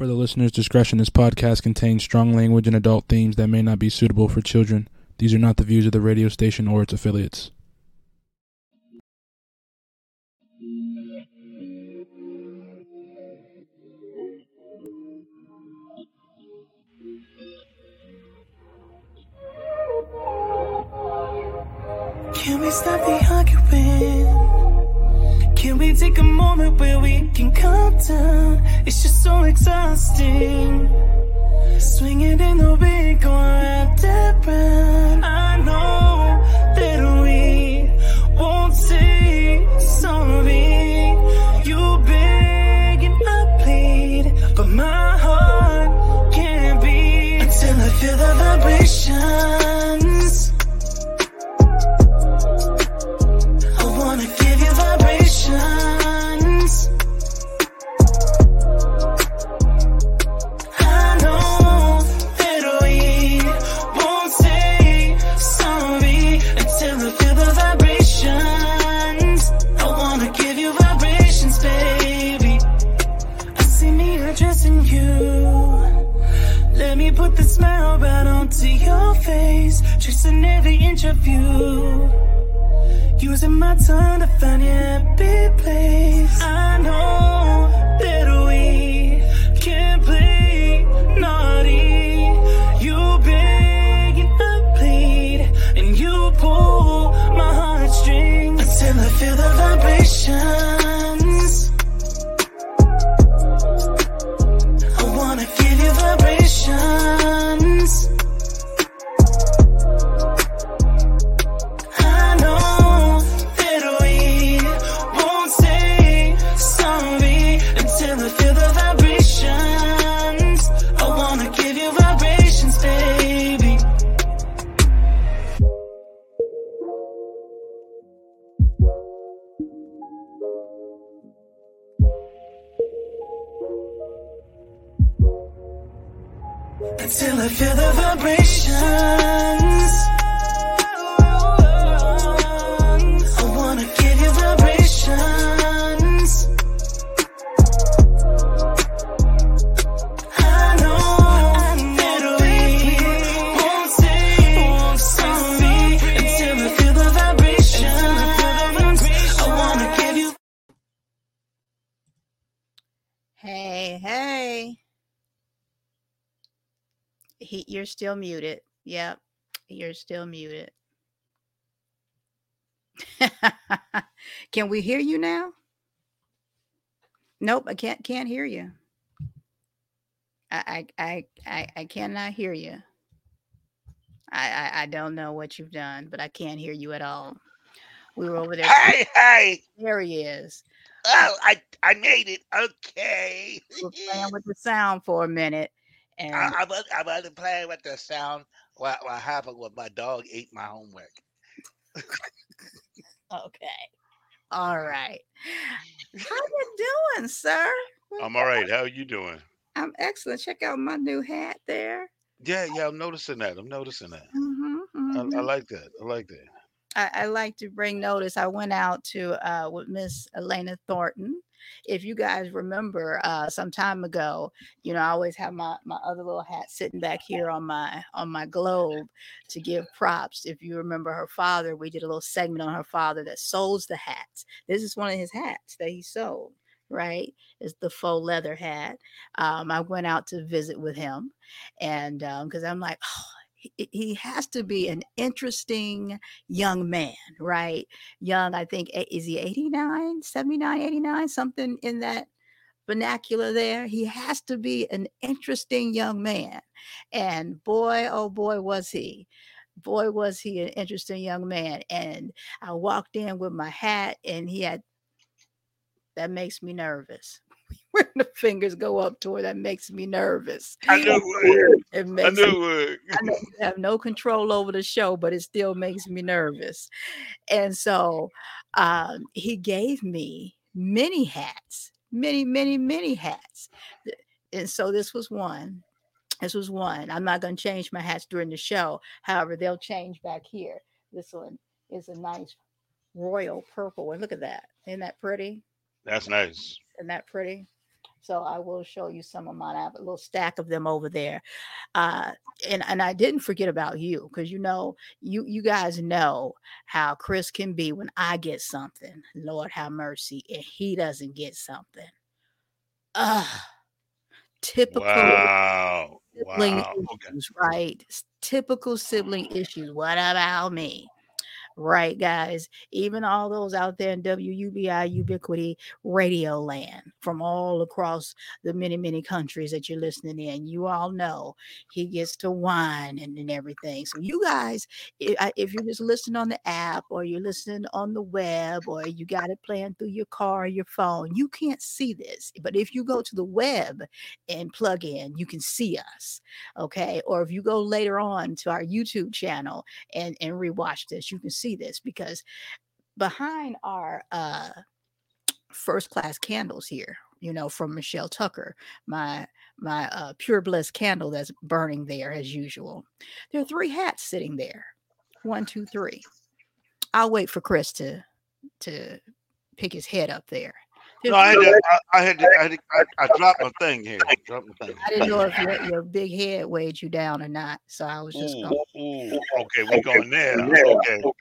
For the listener's discretion, this podcast contains strong language and adult themes that may not be suitable for children. These are not the views of the radio station or its affiliates. Can we stop the arguing? We take a moment where we can calm down? It's just so exhausting. Swinging in the wind, going round and round. I know that we won't say sorry. You beg and I plead, but my heart can't beat until I feel the vibrations. Inch of you. Using my tongue to find your happy place. I know that we can't play naughty. You beg and I plead, and you pull my heartstrings until I feel the vibrations. Until I feel the vibrations. Still muted. Yep, you're still muted. Can we hear you now? Nope, I can't can't hear you. I I I I, I cannot hear you. I, I I don't know what you've done, but I can't hear you at all. We were over there. Hey, hey! There he is. Oh, I I made it. Okay. We We're playing with the sound for a minute, and I, I was I wasn't playing with the sound. What what happened was my dog ate my homework. Okay. All right. How you doing, sir? I'm all right. How are you doing? I'm excellent. Check out my new hat there. Yeah, yeah, I'm noticing that. I'm noticing that. hmm I, I like that. I like that. I, I like to bring notice. I went out to uh, with Miss Elena Thornton. If you guys remember, uh, some time ago, you know, I always have my my other little hat sitting back here on my on my globe to give props. If you remember her father, we did a little segment on her father that sews the hats. This is one of his hats that he sewed. Right, is the faux leather hat. Um, I went out to visit with him, and because I'm like, oh, he, has to be an interesting young man, right? Young, I think, is he 89, 79, 89, something in that vernacular there? He has to be an interesting young man. And boy, oh boy, was he. Boy, was he an interesting young man. And I walked in with my hat, and he had that makes me nervous. When the fingers go up to it, that makes me nervous. I knew it would. It I makes knew me it. I know you have no control over the show, but it still makes me nervous. And so um, he gave me many hats, many, many, many hats. And so this was one. This was one. I'm not going to change my hats during the show. However, they'll change back here. This one is a nice royal purple one. Look at that. Isn't that pretty? That's nice. Isn't that pretty? So I will show you some of mine. I have a little stack of them over there. Uh, and, and I didn't forget about you because you know, you you guys know how Chris can be when I get something. Lord have mercy, and he doesn't get something. Ugh. Typical Wow. sibling Wow. Okay. issues, right? Typical sibling issues. What about me? Right, guys. Even all those out there in WUBI Ubiquity Radio Land from all across the many, many countries that you're listening in, you all know he gets to whine and, and everything. So, you guys, if you're just listening on the app or you're listening on the web or you got it playing through your car or your phone, you can't see this. But if you go to the web and plug in, you can see us okay or if you go later on to our youtube channel and and rewatch this you can see this because behind our uh first class candles here you know from michelle tucker my my uh pure bliss candle that's burning there as usual there are three hats sitting there one two three. I'll wait for chris to to pick his head up there. There No, I had to, I, I had to, I, had to, I, I dropped my thing here. I dropped my thing. I didn't know if your, your big head weighed you down or not, so I was just going. Ooh, ooh, okay, we're going there.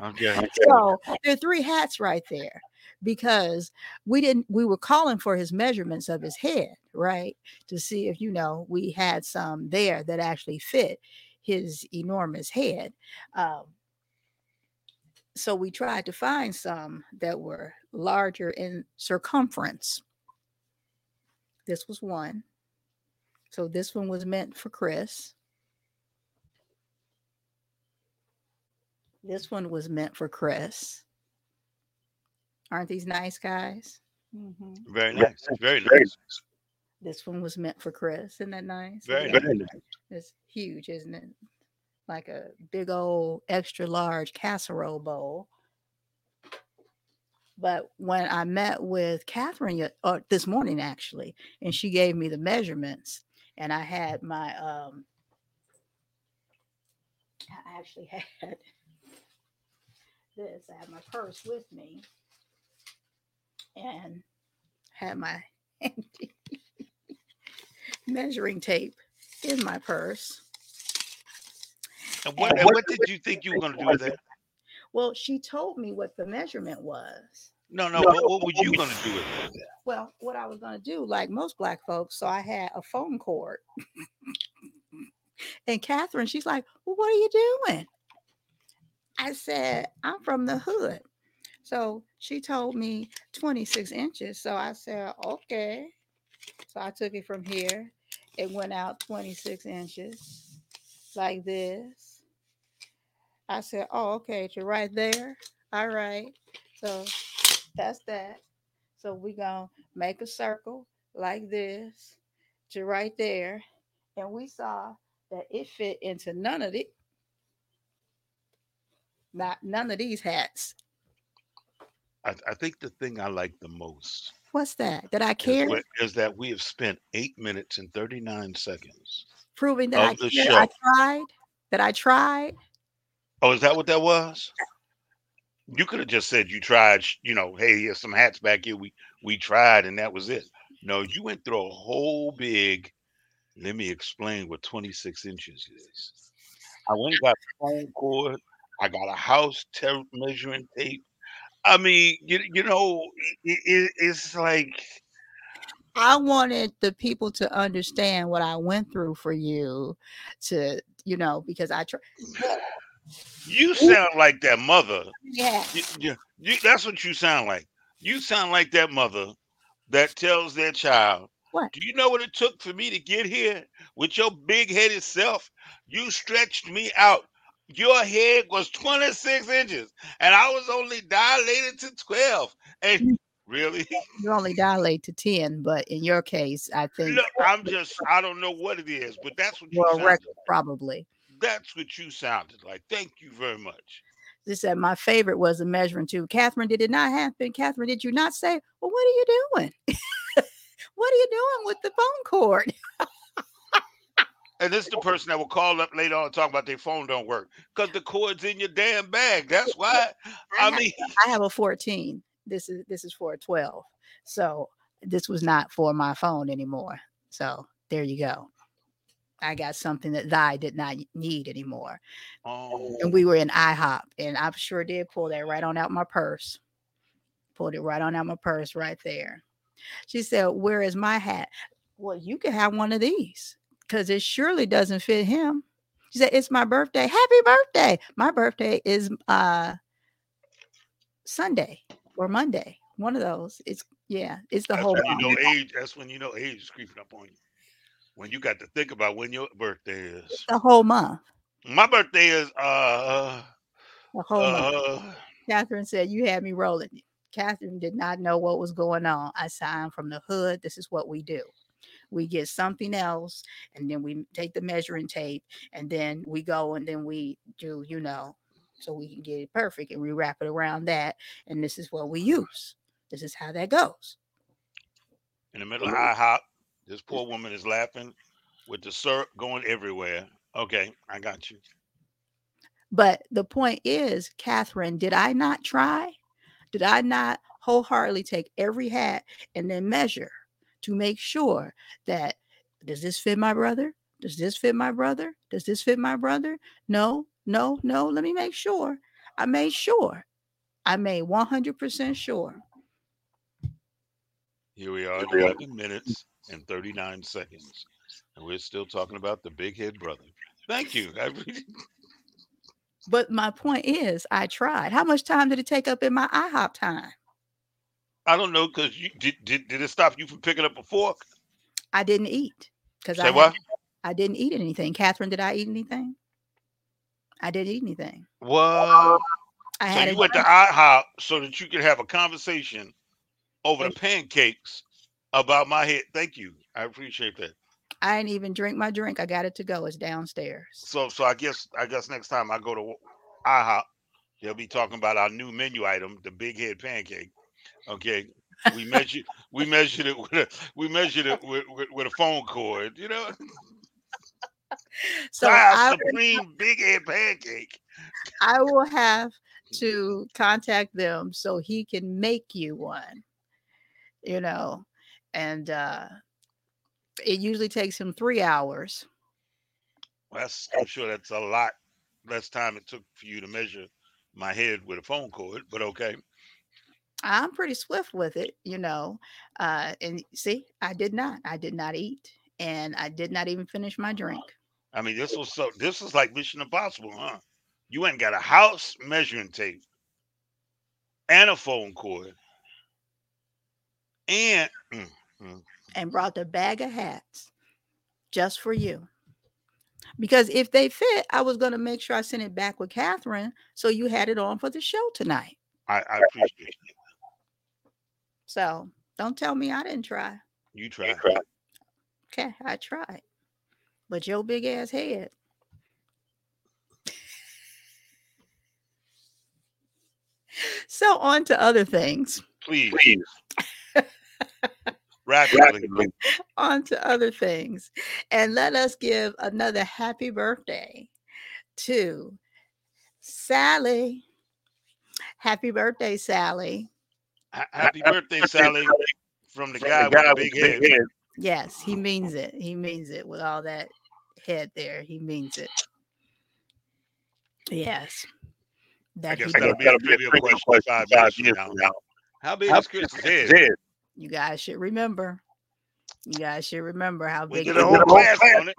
Okay, okay. So there are three hats right there because we didn't. We were calling for his measurements of his head, right, to see if you know we had some there that actually fit his enormous head. Um, so we tried to find some that were larger in circumference. This was one. So this one was meant for Chris. This one was meant for Chris. Aren't these nice guys? Mhm. Very nice. Very nice. This one was meant for Chris. Isn't that nice? Very Yeah. nice. It's huge, isn't it? Like a big old extra large casserole bowl. But when I met with Catherine or this morning, actually, and she gave me the measurements, and I had my um, I actually had this. I had my purse with me, and had my measuring tape in my purse. And what, and what did you think you were going to do with that? Well, she told me what the measurement was. No, no. What, what were you going to do with that? Well, what I was going to do, like most black folks, so I had a phone cord. and Catherine, she's like, Well, what are you doing? I said, I'm from the hood. So she told me 26 inches. So I said, Okay. So I took it from here. It went out 26 inches like this. I said, Oh, okay, to right there. All right. So that's that. So we gonna make a circle like this to right there. And we saw that it fit into none of the not none of these hats. I, I think the thing I like the most What's that? That I is, what- is that we have spent eight minutes and 39 seconds. Proving that I, of I tried. That I tried. Oh, is that what that was? You could have just said you tried, you know, hey, here's some hats back here. We we tried and that was it. No, you went through a whole big let me explain what 26 inches is. I went and got a phone cord. I got a house te- measuring tape. I mean, you, you know, it, it, it's like I wanted the people to understand what I went through for you to, you know, because I tried. You sound like that mother Yeah. You, you, you, that's what you sound like. You sound like that mother that tells their child, What? Do you know what it took for me to get here? With your big headed self, you stretched me out. Your head was 26 inches, and I was only dilated to 12. And mm. really, You only dilate to 10, but in your case, I think look, I'm just, I don't know what it is, but that's what you world sounded record like. probably. That's what you sounded like. Thank you very much. This said my favorite was the measuring tube. Catherine, did it not happen? Catherine, did you not say, Well, what are you doing? what are you doing with the phone cord? And this is the person that will call up later on and talk about their phone don't work because the cord's in your damn bag. That's why. I have- mean, I have a 14. This is this is for a 12. So this was not for my phone anymore. So there you go. I got something that I did not need anymore. Oh, And we were in IHOP, and I sure did pull that right on out my purse. Pulled it right on out my purse right there. She said, Where is my hat? Well, you can have one of these because it surely doesn't fit him. She said, It's my birthday. Happy birthday. My birthday is uh Sunday or Monday. One of those. It's yeah, it's the that's whole when you know age. That's when you know age is creeping up on you. When you got to think about when your birthday is. the whole month. My birthday is uh The whole month. uh Catherine said, You had me rolling. Catherine did not know what was going on. I signed from the hood. This is what we do. We get something else, and then we take the measuring tape, and then we go and then we do, you know, so we can get it perfect and we wrap it around that. And this is what we use. This is how that goes. in the middle of IHOP. This poor woman is laughing with the syrup going everywhere. Okay, I got you. But the point is, Catherine, did I not try? Did I not wholeheartedly take every hat and then measure to make sure that does this fit my brother? Does this fit my brother? Does this fit my brother? No, no, no. Let me make sure. I made sure. I made 100% sure. Here we are, 11 minutes and 39 seconds. And we're still talking about the big head brother. Thank you. I really, But my point is, I tried. How much time did it take up in my IHOP time? I don't know because you did, did did it stop you from picking up a fork? I didn't eat because I what? I didn't eat anything. Catherine, did I eat anything? I didn't eat anything. What? I So had you a went to IHOP so that you could have a conversation over the pancakes about my head. Thank you. I appreciate that. I didn't even drink my drink. I got it to go. It's downstairs. So so I guess I guess next time I go to IHOP, they'll be talking about our new menu item, the big head pancake. Okay. We measured we measured it with a we measured it with, with, with a phone cord, you know. So Ah, I, supreme big head pancake. I will have to contact them so he can make you one. You know, and uh it usually takes him three hours. That's I'm sure that's a lot less time it took for you to measure my head with a phone cord, but okay. I'm pretty swift with it, you know. Uh and see, I did not. I did not eat and I did not even finish my drink. I mean, this was so. This was like Mission Impossible, huh? You ain't got a house measuring tape and a phone cord, and mm, mm, and brought the bag of hats just for you. Because if they fit, I was going to make sure I sent it back with Catherine so you had it on for the show tonight. I, I appreciate it. So don't tell me I didn't try. You try. Okay, I tried. But your big ass head. So on to other things. Please. Please, rapidly. on to other things. And let us give another happy birthday to Sally. Happy birthday, Sally. Ha- Happy birthday, Sally, from the guy with the big head. Yes, he means it. He means it with all that head there. He means it. Yes. I That guess that'll be a trivia question five years from now. How big is Chris's head? You guys should remember. You guys should remember how big did it a whole is. class on it.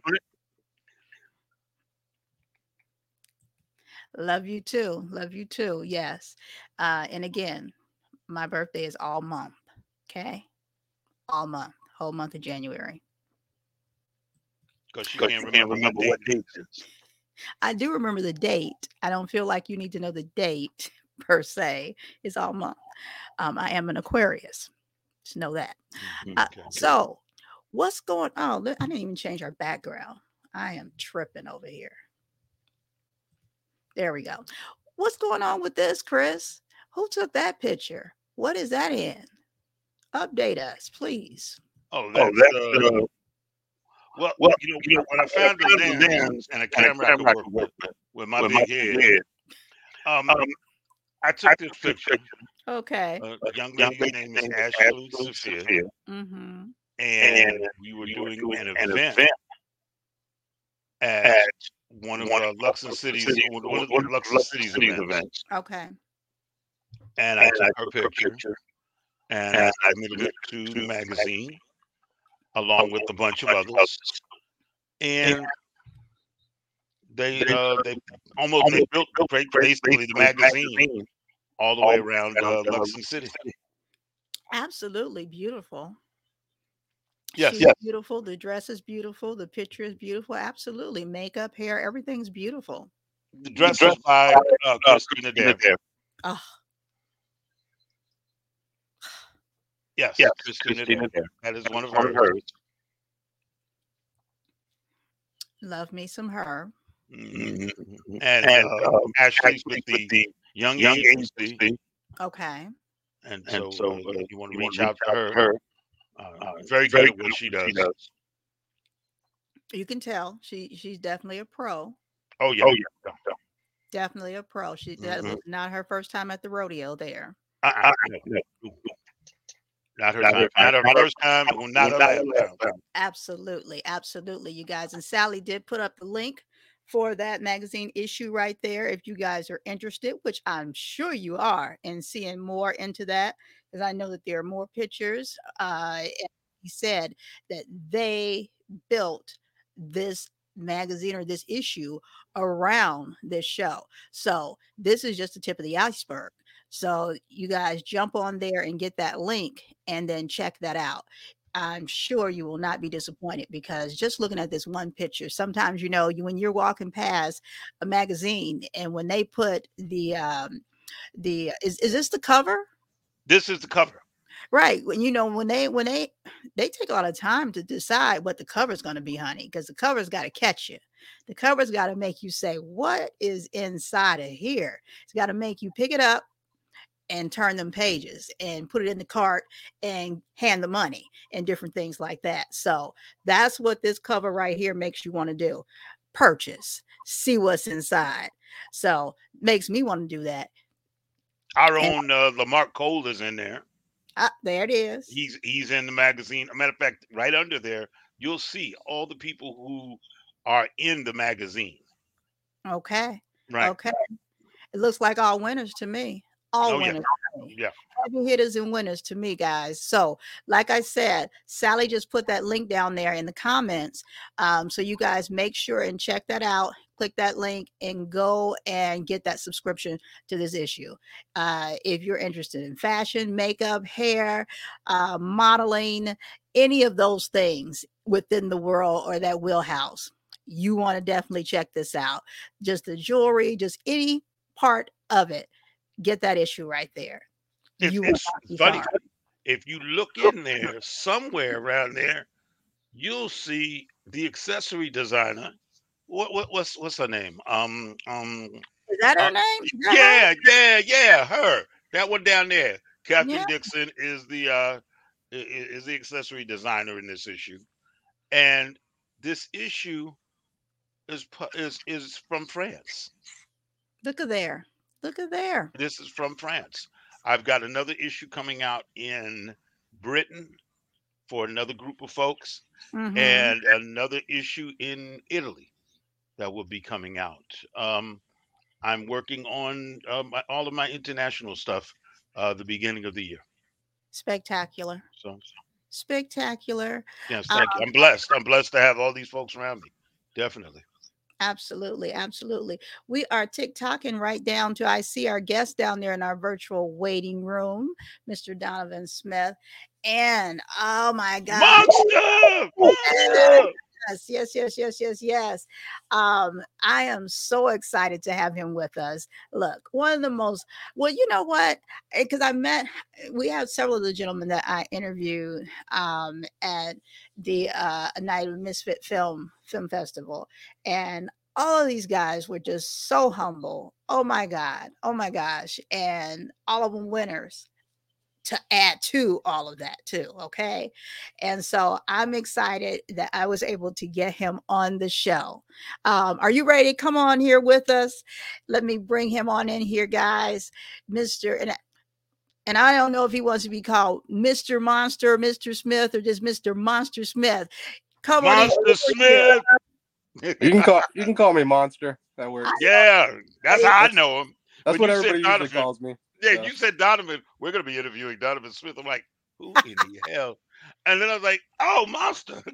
Love you too. Love you too. Yes. Uh, and again, my birthday is all month. Okay. All month. Whole month of January. Because she can't remember, what date it is. I do remember the date. I don't feel like you need to know the date per se. It's all month. Um, I am an Aquarius. Just know that. Mhm, Uh, okay, okay. So, what's going on? I didn't even change our background. I am tripping over here. There we go. What's going on with this, Chris? Who took that picture? What is that in? Update us, please. Oh, that's, uh, well, well, you know, you know, when I found the lens and a camera I could work with, with my big head, um, I took this picture Okay. A, a young lady named Miss Ashley Sophia, Mm-hmm. and we were doing an event at one of uh, Luxon City's one of the Luxon City's events, Okay. and I took her picture. and I submitted it to the magazine along with a bunch of others, and they uh, they almost they built ba- basically the magazine all the way around uh, Luxon City. Absolutely beautiful. Yes, She's yes. beautiful. The dress is beautiful. The picture is beautiful. Absolutely. Makeup, hair, everything's beautiful. The dress was by uh, Christina Dare. Oh, Yes, Yes, Christina Christina Dare. That is one of One of hers. hers. love me some her. Mhm. Mhm. And, And uh, um, Ashley's Ashley with the Young Young Agency, Agency, Okay. and and so, so uh, uh, you want to reach out to her. Uh, Uh, very good at what she does. You can tell she she's definitely a pro. Oh yeah, Oh yeah. yeah. Definitely a pro. She that Mhm. was not her first time at the rodeo there. Uh, uh, no, not her Not time. her Not her. Not her- first time. Well, not her Not last her last time. time. Absolutely, absolutely, you guys. And Sally did put up the link for that magazine issue right there. If you guys are interested, which I'm sure you are, in seeing more into that, because I know that there are more pictures. Uh, and he said that they built this magazine or this issue around this show. So this is just the tip of the iceberg. So you guys jump on there and get that link and then check that out. I'm sure you will not be disappointed because just looking at this one picture, sometimes you know you when you're walking past a magazine and when they put the um the is, is this the cover? This is the cover. Right. When you know when they when they they take a lot of time to decide what the cover's going to be, honey, because the cover's got to catch you. The cover's got to make you say, "What is inside of here?" It's got to make you pick it up and turn them pages and put it in the cart and hand the money and different things like that. So that's what this cover right here makes you want to do. Purchase, see what's inside. So makes me want to do that. Our And- own uh, Lamarck Cole is in there. Ah, there it is. He's he's in the magazine. A matter of fact, right under there, you'll see all the people who are in the magazine. Okay. Right. Okay. It looks like all winners to me. All Oh, yeah. winners. me. Yeah. Heavy hitters and winners to me, guys. So, like I said, Sally just put that link down there in the comments. Um, so you guys make sure and check that out. Click that link and go and get that subscription to this issue. Uh, if you're interested in fashion, makeup, hair, uh, modeling, any of those things within the world or that wheelhouse, you want to definitely check this out. Just the jewelry, just any part of it, get that issue right there. It's, You it's funny. sorry. If you look in there, somewhere around there, you'll see the accessory designer. What, what what's what's her name? Um um Is that her uh, name? Is that her? yeah, yeah, yeah, her. That one down there. Catherine Yeah. Dixon is the uh i- i- is the accessory designer in this issue. And this issue is is is from France. Look at there. Look at there. This is from France. I've got another issue coming out in Britain for another group of folks, Mhm. and another issue in Italy that will be coming out. Um, I'm working on uh, my, all of my international stuff uh, the beginning of the year. Spectacular. So Spectacular. yes, thank you. I'm blessed. I'm blessed to have all these folks around me. Definitely. Absolutely, absolutely. We are TikToking right down to I see our guest down there in our virtual waiting room, Mr. Donovan Smith. And oh my God. Monster! Monster! Yes, yes, yes, yes, yes, yes. Um, I am so excited to have him with us. Look, one of the most well, you know what? Because I met, we have several of the gentlemen that I interviewed um, at the uh, Night of Misfit Film Film Festival, and all of these guys were just so humble. Oh my God, oh my gosh, and all of them winners to add to all of that too okay and so i'm excited that i was able to get him on the show um, are you ready come on here with us let me bring him on in here guys mr and And I don't know if he wants to be called Mr. Monster, Mr. Smith, or just Mr. Monster Smith. Come on, in. Monster Smith. You can call you can call me Monster. That works. yeah, that's how I know him. That's when what everybody usually calls me. Yeah, Yeah. you said Donovan. We're gonna be interviewing Donovan Smith. I'm like, who in the hell? And then I was like, oh, Monster.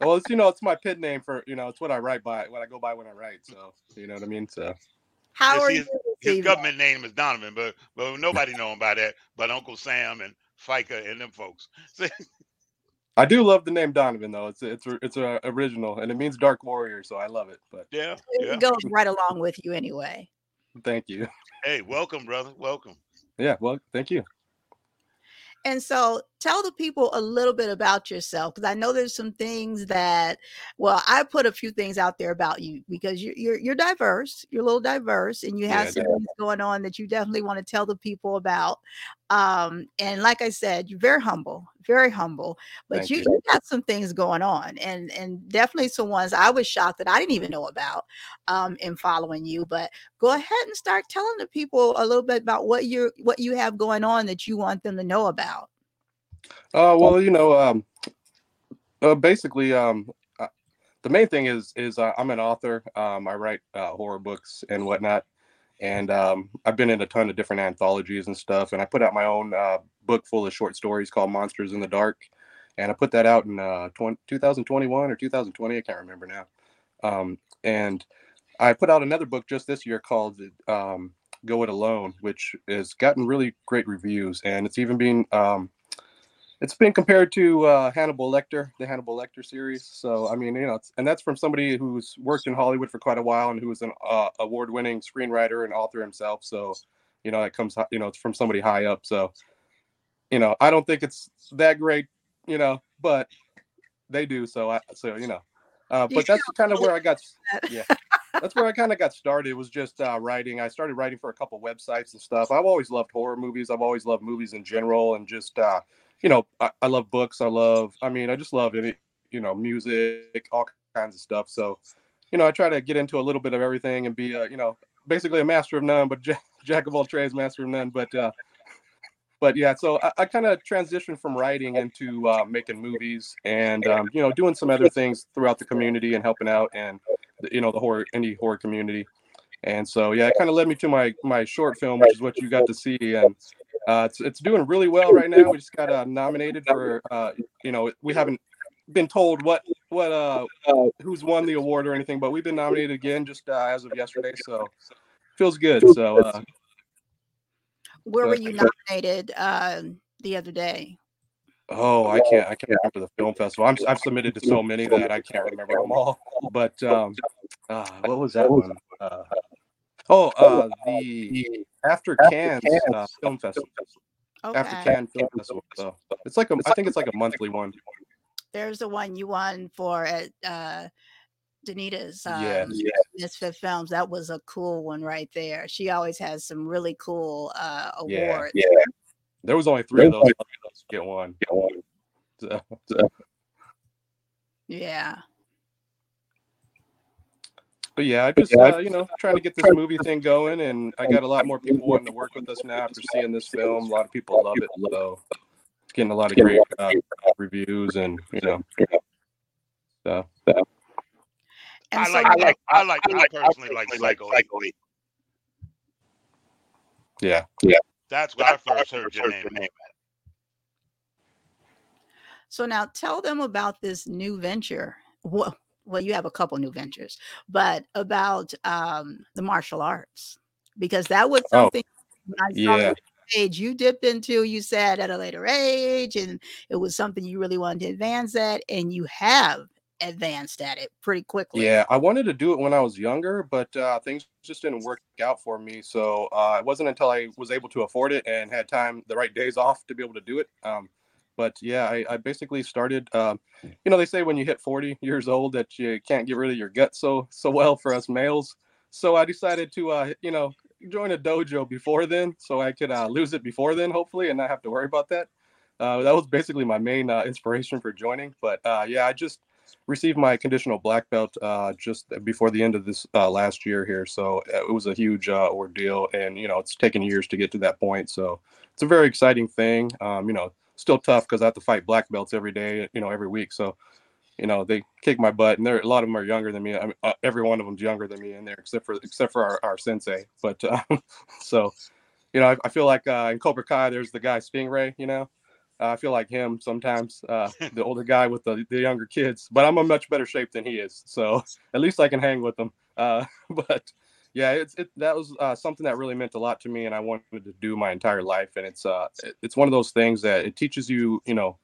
Well, it's you know, it's my pit name for you know, it's what I write by, what I go by when I write. So you know what I mean. So How Yes, are he you? His evening? government name is Donovan, but but nobody know him by that. But Uncle Sam and FICA and them folks. So, I do love the name Donovan though. It's it's it's a original and it means Dark Warrior, so I love it. But yeah, It yeah. goes right along with you anyway. thank you. Hey, welcome, brother. Welcome. Yeah, well, thank you. And so tell the people a little bit about yourself because I know there's some things that well, I put a few things out there about you because you're you're, you're diverse, you're a little diverse, and you have Yeah, some things going on that you definitely want to tell the people about. Um, and like I said, you're very humble, very humble, but you, you. you got some things going on, and and definitely some ones I was shocked that I didn't even know about um, in following you. But go ahead and start telling the people a little bit about what you what you have going on that you want them to know about. Uh, well, you know, um, uh, basically, um, uh, the main thing is is uh, I'm an author. Um, I write uh, horror books and whatnot, and um, I've been in a ton of different anthologies and stuff. And I put out my own uh, book full of short stories called Monsters in the Dark, and I put that out in uh, 20, 2021 or 2020. I can't remember now. Um, and I put out another book just this year called um, Go It Alone, which has gotten really great reviews, and it's even been um, it's been compared to uh, Hannibal Lecter, the Hannibal Lecter series. So I mean, you know, it's, and that's from somebody who's worked in Hollywood for quite a while and who is an uh, award-winning screenwriter and author himself. So, you know, it comes, you know, it's from somebody high up. So, you know, I don't think it's that great, you know, but they do. So I, so you know, uh, but that's kind of where I got. Yeah, that's where I kind of got started. Was just uh, writing. I started writing for a couple websites and stuff. I've always loved horror movies. I've always loved movies in general, and just uh, you know, I, I love books. I love. I mean, I just love any, you know, music, all kinds of stuff. So, you know, I try to get into a little bit of everything and be, a, you know, basically a master of none, but jack, jack of all trades, master of none. But, uh, but yeah, so I, I kind of transitioned from writing into uh, making movies and um, you know doing some other things throughout the community and helping out and you know the horror any horror community. And so yeah, it kind of led me to my my short film, which is what you got to see, and uh, it's it's doing really well right now. We just got uh, nominated for uh, you know we haven't been told what what uh, who's won the award or anything, but we've been nominated again just uh, as of yesterday, so feels good. So uh, Where were you nominated um, the other day? Oh, I can't. I can't remember the film festival. I'm, I've submitted to so many that I can't remember them all. But um, uh, what was that one? Uh, oh, uh, the After Cannes uh, Film Festival. Okay. After Cannes Film Festival. So it's like a. I think it's like a monthly one. There's the one you won for at uh, Danita's um, Yes. Misfit Films. That was a cool one right there. She always has some really cool uh, Yeah, awards. There was only three of those. to Get one. So, Yeah. But yeah, I just uh, you know trying to get this movie thing going, and I got a lot more people wanting to work with us now after seeing this film. A lot of people love it, so it's getting a lot of great uh, reviews, and you know, so And I so like, I like, I like, I personally like Psycho. Eight. yeah. Yeah. That's where I first heard your name. So now tell them about this new venture. Well, well, you have a couple new ventures, but about um, the martial arts because that was Oh, something when I saw yeah. page you dipped into. You said at a later age, and it was something you really wanted to advance at, and you have advanced at it pretty quickly. Yeah, I wanted to do it when I was younger, but uh, things just didn't work out for me. So uh, it wasn't until I was able to afford it and had time, the right days off to be able to do it. Um, but yeah, I, I basically started. Um, you know, they say when you hit 40 years old that you can't get rid of your gut so so well for us males. So I decided to, uh, you know, join a dojo before then, so I could uh, lose it before then, hopefully, and not have to worry about that. Uh, that was basically my main uh, inspiration for joining. But uh, yeah, I just received my conditional black belt uh, just before the end of this uh, last year here. So uh, it was a huge uh, ordeal, and you know it's taken years to get to that point. So it's a very exciting thing. Um, you know, still tough because I have to fight black belts every day, you know, every week. So you know they kick my butt, and there a lot of them are younger than me. I mean, uh, every one of them's younger than me in there, except for except for our, our sensei. But uh, so you know, I, I feel like uh, in Cobra Kai, there's the guy Stingray. You know, uh, I feel like him sometimes, uh, the older guy with the, the younger kids. But I'm in much better shape than he is, so at least I can hang with him. Uh, but yeah, it's it that was uh, something that really meant a lot to me, and I wanted to do my entire life. And it's uh, it's one of those things that it teaches you, you know,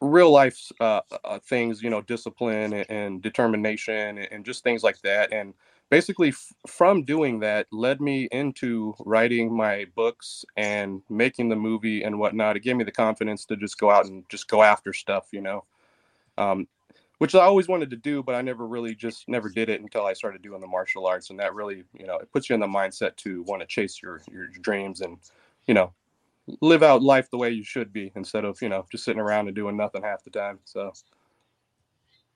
real life uh, uh, things, you know, discipline and, and determination and, and just things like that. And basically f- from doing that led me into writing my books and making the movie and whatnot it gave me the confidence to just go out and just go after stuff you know um, which i always wanted to do but i never really just never did it until i started doing the martial arts and that really you know it puts you in the mindset to want to chase your your dreams and you know live out life the way you should be instead of you know just sitting around and doing nothing half the time so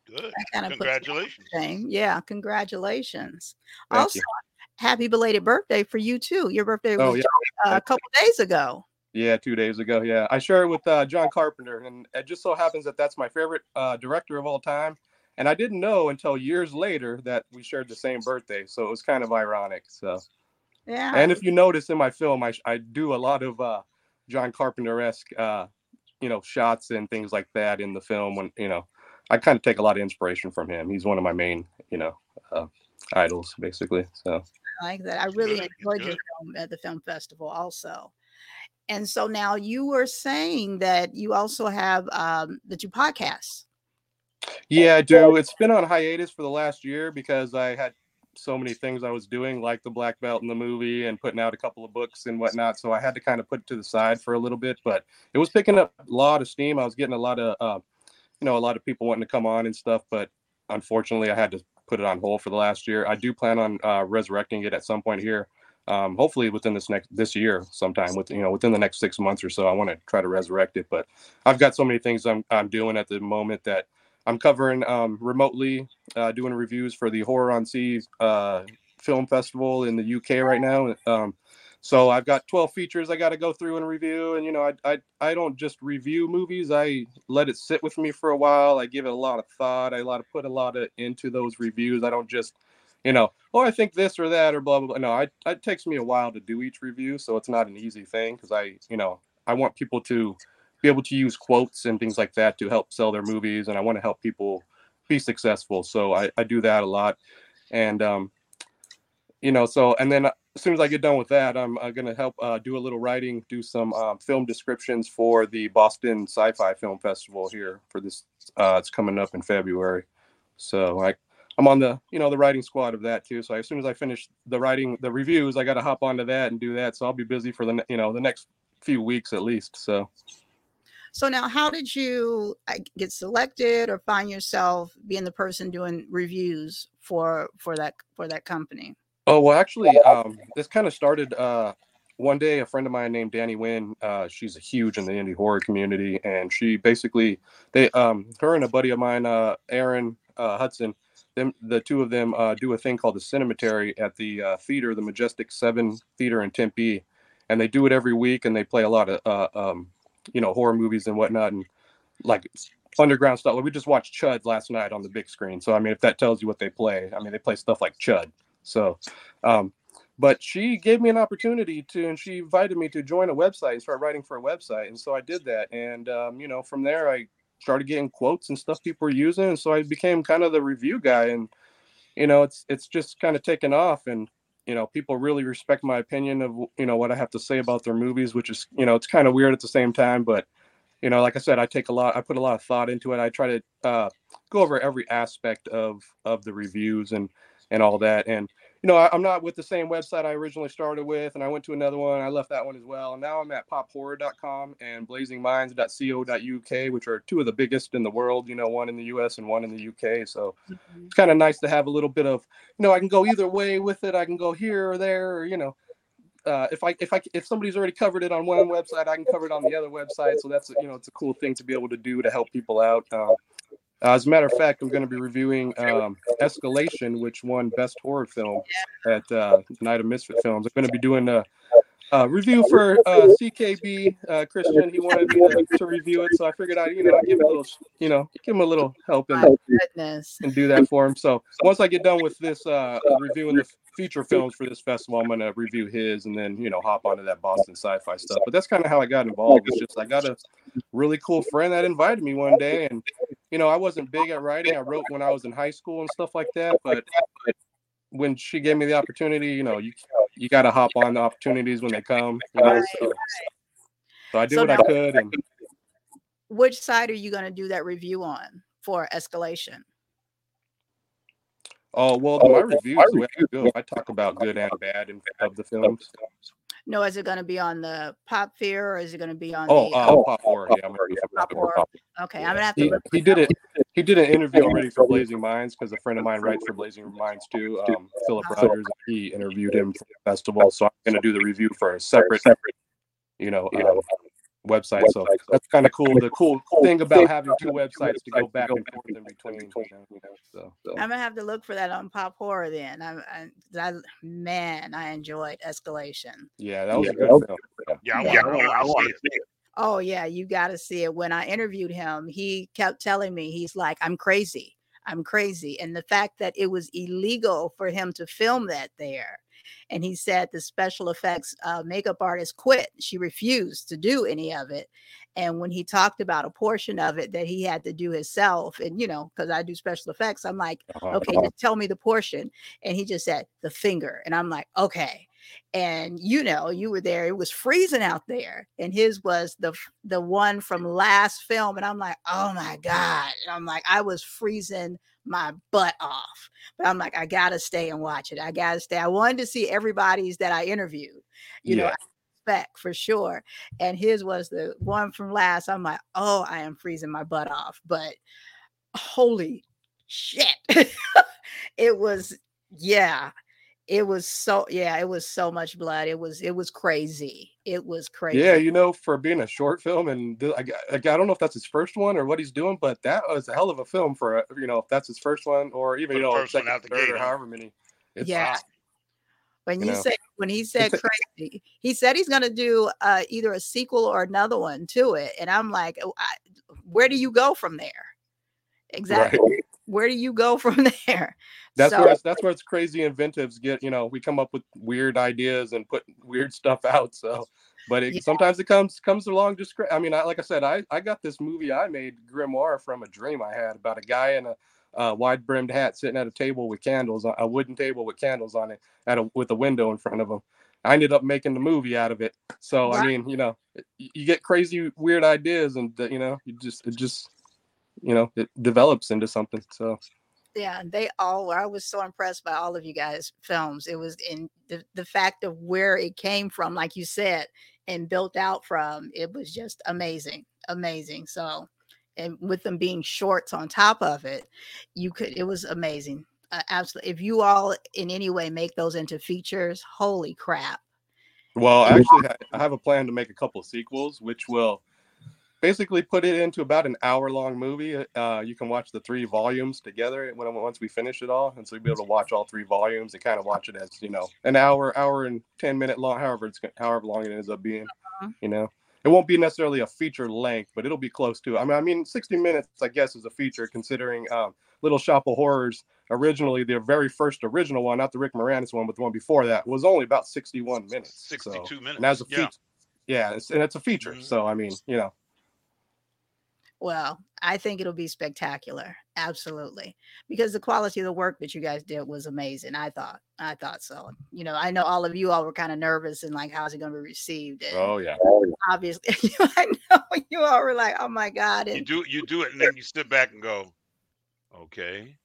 Good. That kind of Congratulations. Shame. Yeah, congratulations. Thank also, you. happy belated birthday for you too. Your birthday Oh, was yeah. uh, a couple days ago. Yeah, two days ago. Yeah, I share it with uh, John Carpenter, and it just so happens that that's my favorite uh, director of all time. And I didn't know until years later that we shared the same birthday, so it was kind of ironic. So, Yeah. and if you notice in my film, I, I do a lot of uh, John Carpenter esque, uh, you know, shots and things like that in the film. When you know, I kind of take a lot of inspiration from him. He's one of my main, you know, uh, idols, basically. So. I like that. I really enjoyed your film at the film festival also. And so now you were saying that you also have um that you podcast. Yeah, I do. It's been on hiatus for the last year because I had so many things I was doing, like the black belt in the movie and putting out a couple of books and whatnot. So I had to kind of put it to the side for a little bit, but it was picking up a lot of steam. I was getting a lot of, uh, you know, a lot of people wanting to come on and stuff, but unfortunately, I had to put it on hold for the last year. I do plan on uh, resurrecting it at some point here. Um, hopefully within this next this year sometime with you know within the next six months or so i want to try to resurrect it but i've got so many things i'm, I'm doing at the moment that i'm covering um, remotely uh, doing reviews for the horror on sea uh, film festival in the uk right now um, so i've got 12 features i got to go through and review and you know I, I i don't just review movies i let it sit with me for a while i give it a lot of thought i lot of put a lot of into those reviews i don't just you know oh i think this or that or blah blah blah. No I, it takes me a while to do each review so it's not an easy thing because i you know i want people to be able to use quotes and things like that to help sell their movies and i want to help people be successful so i, I do that a lot. And um you know so and then as soon as i get done with that i'm, uh going to help uh, do a little writing do some um, film descriptions for the boston sci-fi film festival here for this uh, it's coming up in february. So i i'm on the you know the writing squad of that too so as soon as i finish the writing the reviews i got to hop onto that and do that so i'll be busy for the you know the next few weeks at least so So now how did you get selected or find yourself being the person doing reviews for for that for that company? Oh well, actually, um, this kind of started uh, one day. A friend of mine named Danny Wynn, uh, she's a huge in the indie horror community, and she basically they, um, her and a buddy of mine, uh, Aaron uh, Hudson, them the two of them uh, do a thing called the Cinematary at the uh, theater, the Majestic Seven Theater in Tempe, and they do it every week, and they play a lot of uh, um, you know horror movies and whatnot, and like underground stuff. We just watched Chud last night on the big screen, so I mean, if that tells you what they play, I mean, they play stuff like Chud. So, um, but she gave me an opportunity to, and she invited me to join a website and start writing for a website. And so I did that. And, um, you know, from there, I started getting quotes and stuff people were using. And so I became kind of the review guy. And, you know, it's, it's just kind of taken off. And, you know, people really respect my opinion of, you know, what I have to say about their movies, which is, you know, it's kind of weird at the same time. But, you know, like I said, I take a lot, I put a lot of thought into it. I try to uh, go over every aspect of, of the reviews and, and all that. And you know, I, I'm not with the same website I originally started with, and I went to another one. I left that one as well. And now I'm at pophorror.com and blazingminds.co.uk, which are two of the biggest in the world. You know, one in the U.S. and one in the UK. So it's kind of nice to have a little bit of, you know, I can go either way with it. I can go here or there, or you know. Uh, if I if I if somebody's already covered it on one website, I can cover it on the other website. So that's you know it's a cool thing to be able to do to help people out. Um, Uh, as a matter of fact, I'm going to be reviewing um, Escalation, which won Best Horror Film at uh, Night of Misfit Films. I'm going to be doing a, a review for uh, CKB uh, Christian. He wanted me to, to review it, so I figured I'd you know give him a little you know give him a little help and, and do that for him. So once I get done with this uh, reviewing the feature films for this festival, I'm going to review his and then you know hop onto that Boston sci-fi stuff. But that's kind of how I got involved. It's just I got a really cool friend that invited me one day and you know, I wasn't big at writing. I wrote when I was in high school and stuff like that. But when she gave me the opportunity, you know, you you got to hop on the opportunities when they come. You know, so, so I did So what I could, and Which side are you going to do that review on for escalation? oh well, oh, my reviews the way I go, I talk about good and bad in, of the films. No, is it going to be on the Pop Fear or is it going to be on Oh, the? uh, pop horror. Yeah, I'm gonna Pop pop horror. Horror. okay, I'm gonna have to. He, look he did it. He did an interview already for Blazing Minds because a friend of mine writes for Blazing Minds too. Um, Philip Rogers. He interviewed him for the festival, so I'm gonna do the review for a separate, you know, um, website. So that's kind of cool. The cool thing about having two websites to go back and forth in between. You know, so, so. I'm gonna have to look for that on Pop Horror then. I, I, I man, I enjoyed Escalation. yeah, that was a good film. Yeah, I Yeah. want, I want to see it. Oh yeah, you got to see it. When I interviewed him, he kept telling me he's like, "I'm crazy, I'm crazy," and the fact that it was illegal for him to film that there, and he said the special effects uh, makeup artist quit. She refused to do any of it, and when he talked about a portion of it that he had to do himself, and you know, because I do special effects, I'm like, Uh-huh. okay, just tell me the portion. And he just said the finger. And I'm like, okay. And you know, you were there, it was freezing out there. And his was the the one from last film. And I'm like, oh my God. And I'm like, I was freezing my butt off. But I'm like, I gotta stay and watch it. I gotta stay. I wanted to see everybody's that I interviewed, you know, Yeah. I expect for sure. And his was the one from last. I'm like, oh, I am freezing my butt off. But holy shit. it was, yeah. It was so yeah, it was so much blood. It was it was crazy. It was crazy. Yeah, you know, for being a short film, and th- I, g- I g- I don't know if that's his first one or what he's doing, but that was a hell of a film for a, you know if that's his first one or even you know first one second, out the third, gate, or however many. It's Yeah. awesome. when you you know. said when he said crazy, he said he's gonna do uh, either a sequel or another one to it, and I'm like, "Oh, I, where do you go from there? Exactly. Right. Where do you go from there? That's So- where it's, that's where it's crazy inventives get. You know, we come up with weird ideas and put weird stuff out. So, but it, Yeah. sometimes it comes comes along just. I mean, I, like I said, I I got this movie I made Grimoire from a dream I had about a guy in a uh, wide brimmed hat sitting at a table with candles, a wooden table with candles on it, at a with a window in front of him. I ended up making the movie out of it. So I mean, you know, you get crazy weird ideas, and uh, you know, you just it just you know it develops into something. So. yeah they all were i was so impressed by all of you guys films it was in the, the fact of where it came from like you said and built out from it was just amazing amazing so and with them being shorts on top of it you could it was amazing uh, absolutely if you all in any way make those into features holy crap Well, actually, I- have a plan to make a couple of sequels, which will basically put it into about an hour-long movie. Uh, you can watch the three volumes together when once we finish it all, and so you'll be able to watch all three volumes and kind of watch it as you know an hour, hour and ten minute long, however it's however long it ends up being. Uh-huh. You know, it won't be necessarily a feature length, but it'll be close to. I mean, I mean, sixty minutes, I guess, is a feature considering um, Little Shop of Horrors originally the very first original one, not the Rick Moranis one, but the one before that was only about sixty-one minutes. so- Sixty-two minutes. and as a yeah. feature, yeah, it's, and it's a feature. Mhm. So I mean, you know, well i think it'll be spectacular absolutely because the quality of the work that you guys did was amazing i thought i thought so you know i know all of you all were kind of nervous and like how's it going to be received and oh yeah, obviously i know you all were like oh my god You do you do it and then you sit back and go, okay.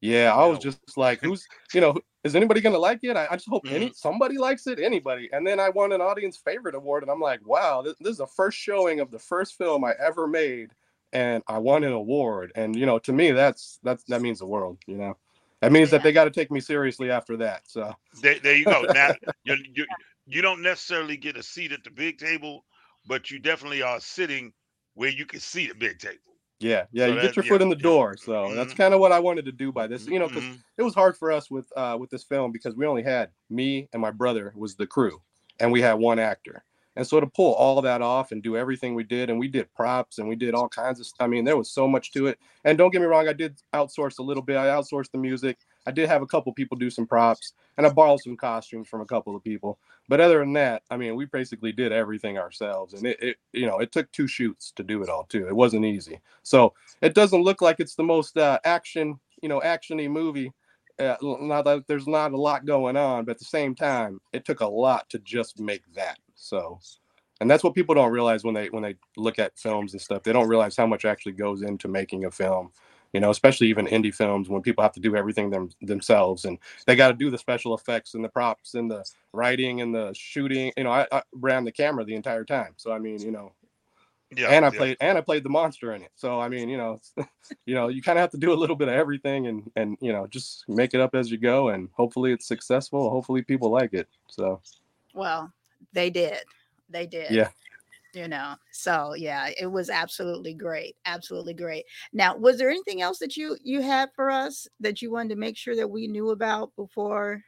yeah. I was just like, who's, you know, is anybody gonna like it? I, I just hope any Mm-hmm. somebody likes it, anybody. And then I won an audience favorite award, and I'm like, wow, this, this is the first showing of the first film I ever made, and I won an award. And you know, to me, that's that's that means the world. You know, that means that they got to take me seriously after that. So There, there you go. Now you, you you don't necessarily get a seat at the big table, but you definitely are sitting where you can see the big table. Yeah, yeah, So you that- get your yeah, foot in the yeah. door. So that's Mhm. kind of what I wanted to do by this. You know, because Mhm. it was hard for us with uh with this film because we only had me and my brother was the crew, and we had one actor. And so to pull all that off and do everything we did, and we did props and we did all kinds of stuff. I mean, there was so much to it. And don't get me wrong, I did outsource a little bit. I outsourced the music. I did have a couple people do some props, and I borrowed some costumes from a couple of people. But other than that, I mean, we basically did everything ourselves, and it, it you know, it took two shoots to do it all too. It wasn't easy. So it doesn't look like it's the most uh, action, you know, actiony movie. Uh, not that there's not a lot going on, but at the same time, it took a lot to just make that. So, and that's what people don't realize when they when they look at films and stuff. They don't realize how much actually goes into making a film. You know, especially even indie films when people have to do everything them themselves and they got to do the special effects and the props and the writing and the shooting. You know, I, I ran the camera the entire time. So I mean, you know, Yeah, and I yeah. played and I played the monster in it. So I mean, you know, you know, you kind of have to do a little bit of everything and and you know, just make it up as you go and hopefully it's successful. Hopefully people like it. So Well, they did. They did. Yeah. You know, so yeah, it was absolutely great. Absolutely great. Now, was there anything else that you you had for us that you wanted to make sure that we knew about before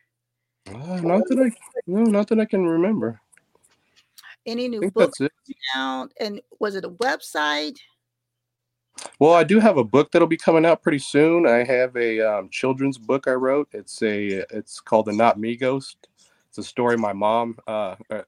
uh, not that I no, not that I can remember. any new books out? And was it a website? Well, I do have a book that'll be coming out pretty soon. I have a um, children's book I wrote. It's a it's called the Not Me Ghost. It's a story my mom uh, uh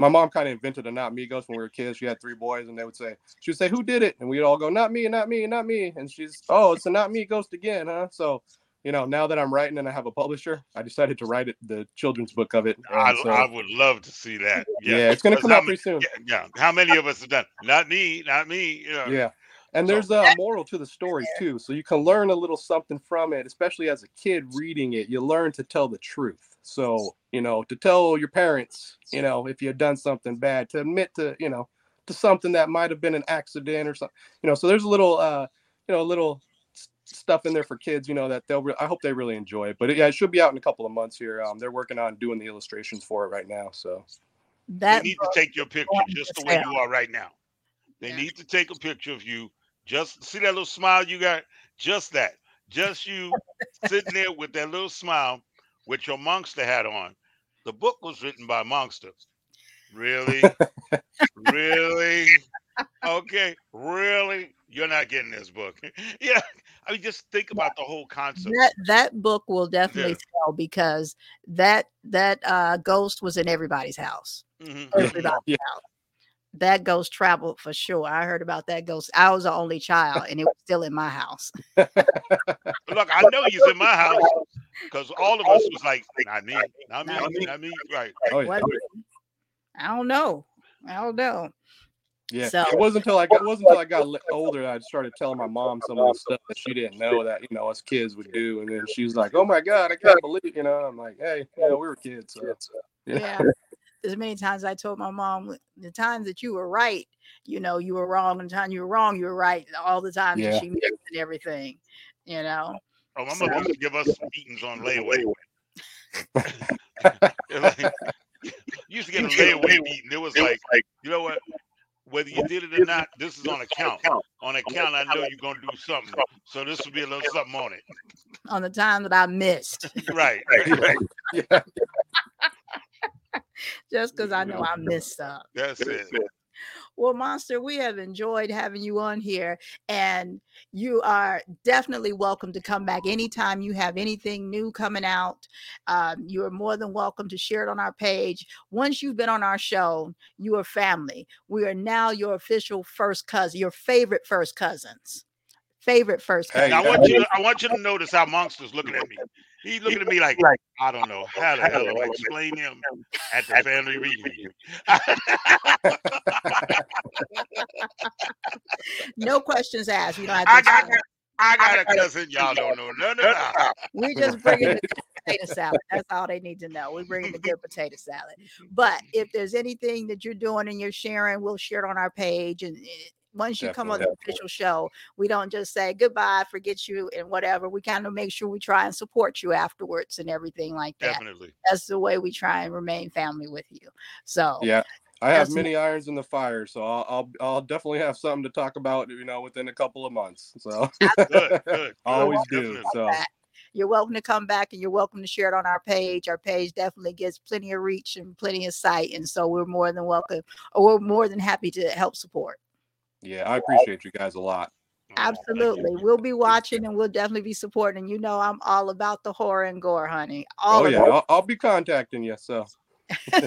my mom kind of invented a not me ghost when we were kids. She had three boys, and they would say, she would say, "Who did it?" And we'd all go, "Not me, not me, not me." And she's, "Oh, it's a not me ghost again, huh?" So, you know, now that I'm writing and I have a publisher, I decided to write it, the children's book of it. I, so- I would love to see that. yeah. Yeah, it's going to come out pretty soon. yeah, yeah. How many of us have done? Not me, not me. You know. Yeah. And So- there's a moral to the story too. So you can learn a little something from it, especially as a kid reading it. You learn to tell the truth. So, you know, to tell your parents, you know, if you had done something bad, to admit to, you know, to something that might have been an accident or something. You know, so there's a little uh, you know, a little stuff in there for kids, you know, that they'll re- I hope they really enjoy it. But yeah, it should be out in a couple of months here. Um, they're working on doing the illustrations for it right now. So They That need to take your picture just the way you are right now. They Yeah. need to take a picture of you. Just see that little smile you got. Just that. Just you sitting there with that little smile with your monster hat on. The book was written by monsters. Really? really? Okay. Really? You're not getting this book. yeah. I mean, just think about the whole concept. that that book will definitely Yeah. sell because that that uh ghost was in everybody's house. Mhm, Everybody's. Yeah. house. That ghost traveled for sure. I heard about that ghost. I was the only child, and it was still in my house. Look, I know he's in my house because all of us was like, not me, not me, Not me. not me. Right. oh yeah. I don't know. I don't know. Yeah, So- it wasn't until I got it wasn't until I got older that I started telling my mom some of the stuff that she didn't know that you know us kids would do, and then she was like, "Oh my god, I can't believe you know." I'm like, "Hey, you know, we were kids." So, uh, yeah. Yeah. As many times I told my mom, the times that you were right, you know, you were wrong. And the time you were wrong, you were right. All the time Yeah. that she missed and everything, you know. Oh, my mother used to give us some meetings on layaway. Like, you used to get a layaway meeting. It was like, you know what? Whether you did it or not, this is on account. On account, I know you're gonna do something. So this will be a little something on it. On the time that I missed, Right. right, right. yeah. just because I know I missed up. That's it. Well, Monster, we have enjoyed having you on here, and you are definitely welcome to come back anytime you have anything new coming out. Um, you are more than welcome to share it on our page. Once you've been on our show, you are family. We are now your official first cousin, your favorite first cousins. Favorite first Hey, cousin. Now, I want you. To, I want you to notice how Monster's looking at me. He's looking at me like I don't know how the hell do I explain him at the family reunion. No questions asked. You don't have I got. I got a cousin. Y'all don't know none of that. We just bring in the potato salad. That's all they need to know. We bring in the good potato salad. But if there's anything that you're doing and you're sharing, we'll share it on our page. And eh, once you come on the official show, we don't just say goodbye, forget you, and whatever. We kind of make sure we try and support you afterwards and everything like that. Definitely. That's the way we try and remain family with you. So Yeah. I have many irons in the fire, so I'll, I'll I'll definitely have something to talk about, you know, within a couple of months. So Good, good. good. always do. So. You're welcome to come back and you're welcome to share it on our page. Our page definitely gets plenty of reach and plenty of sight. And so we're more than welcome, or we're more than happy to help support. Yeah, I appreciate you guys a lot. Thank you. Absolutely. We'll be watching and we'll definitely be supporting. You know, I'm all about the horror and gore, honey. All oh yeah. I'll, I'll be contacting you. So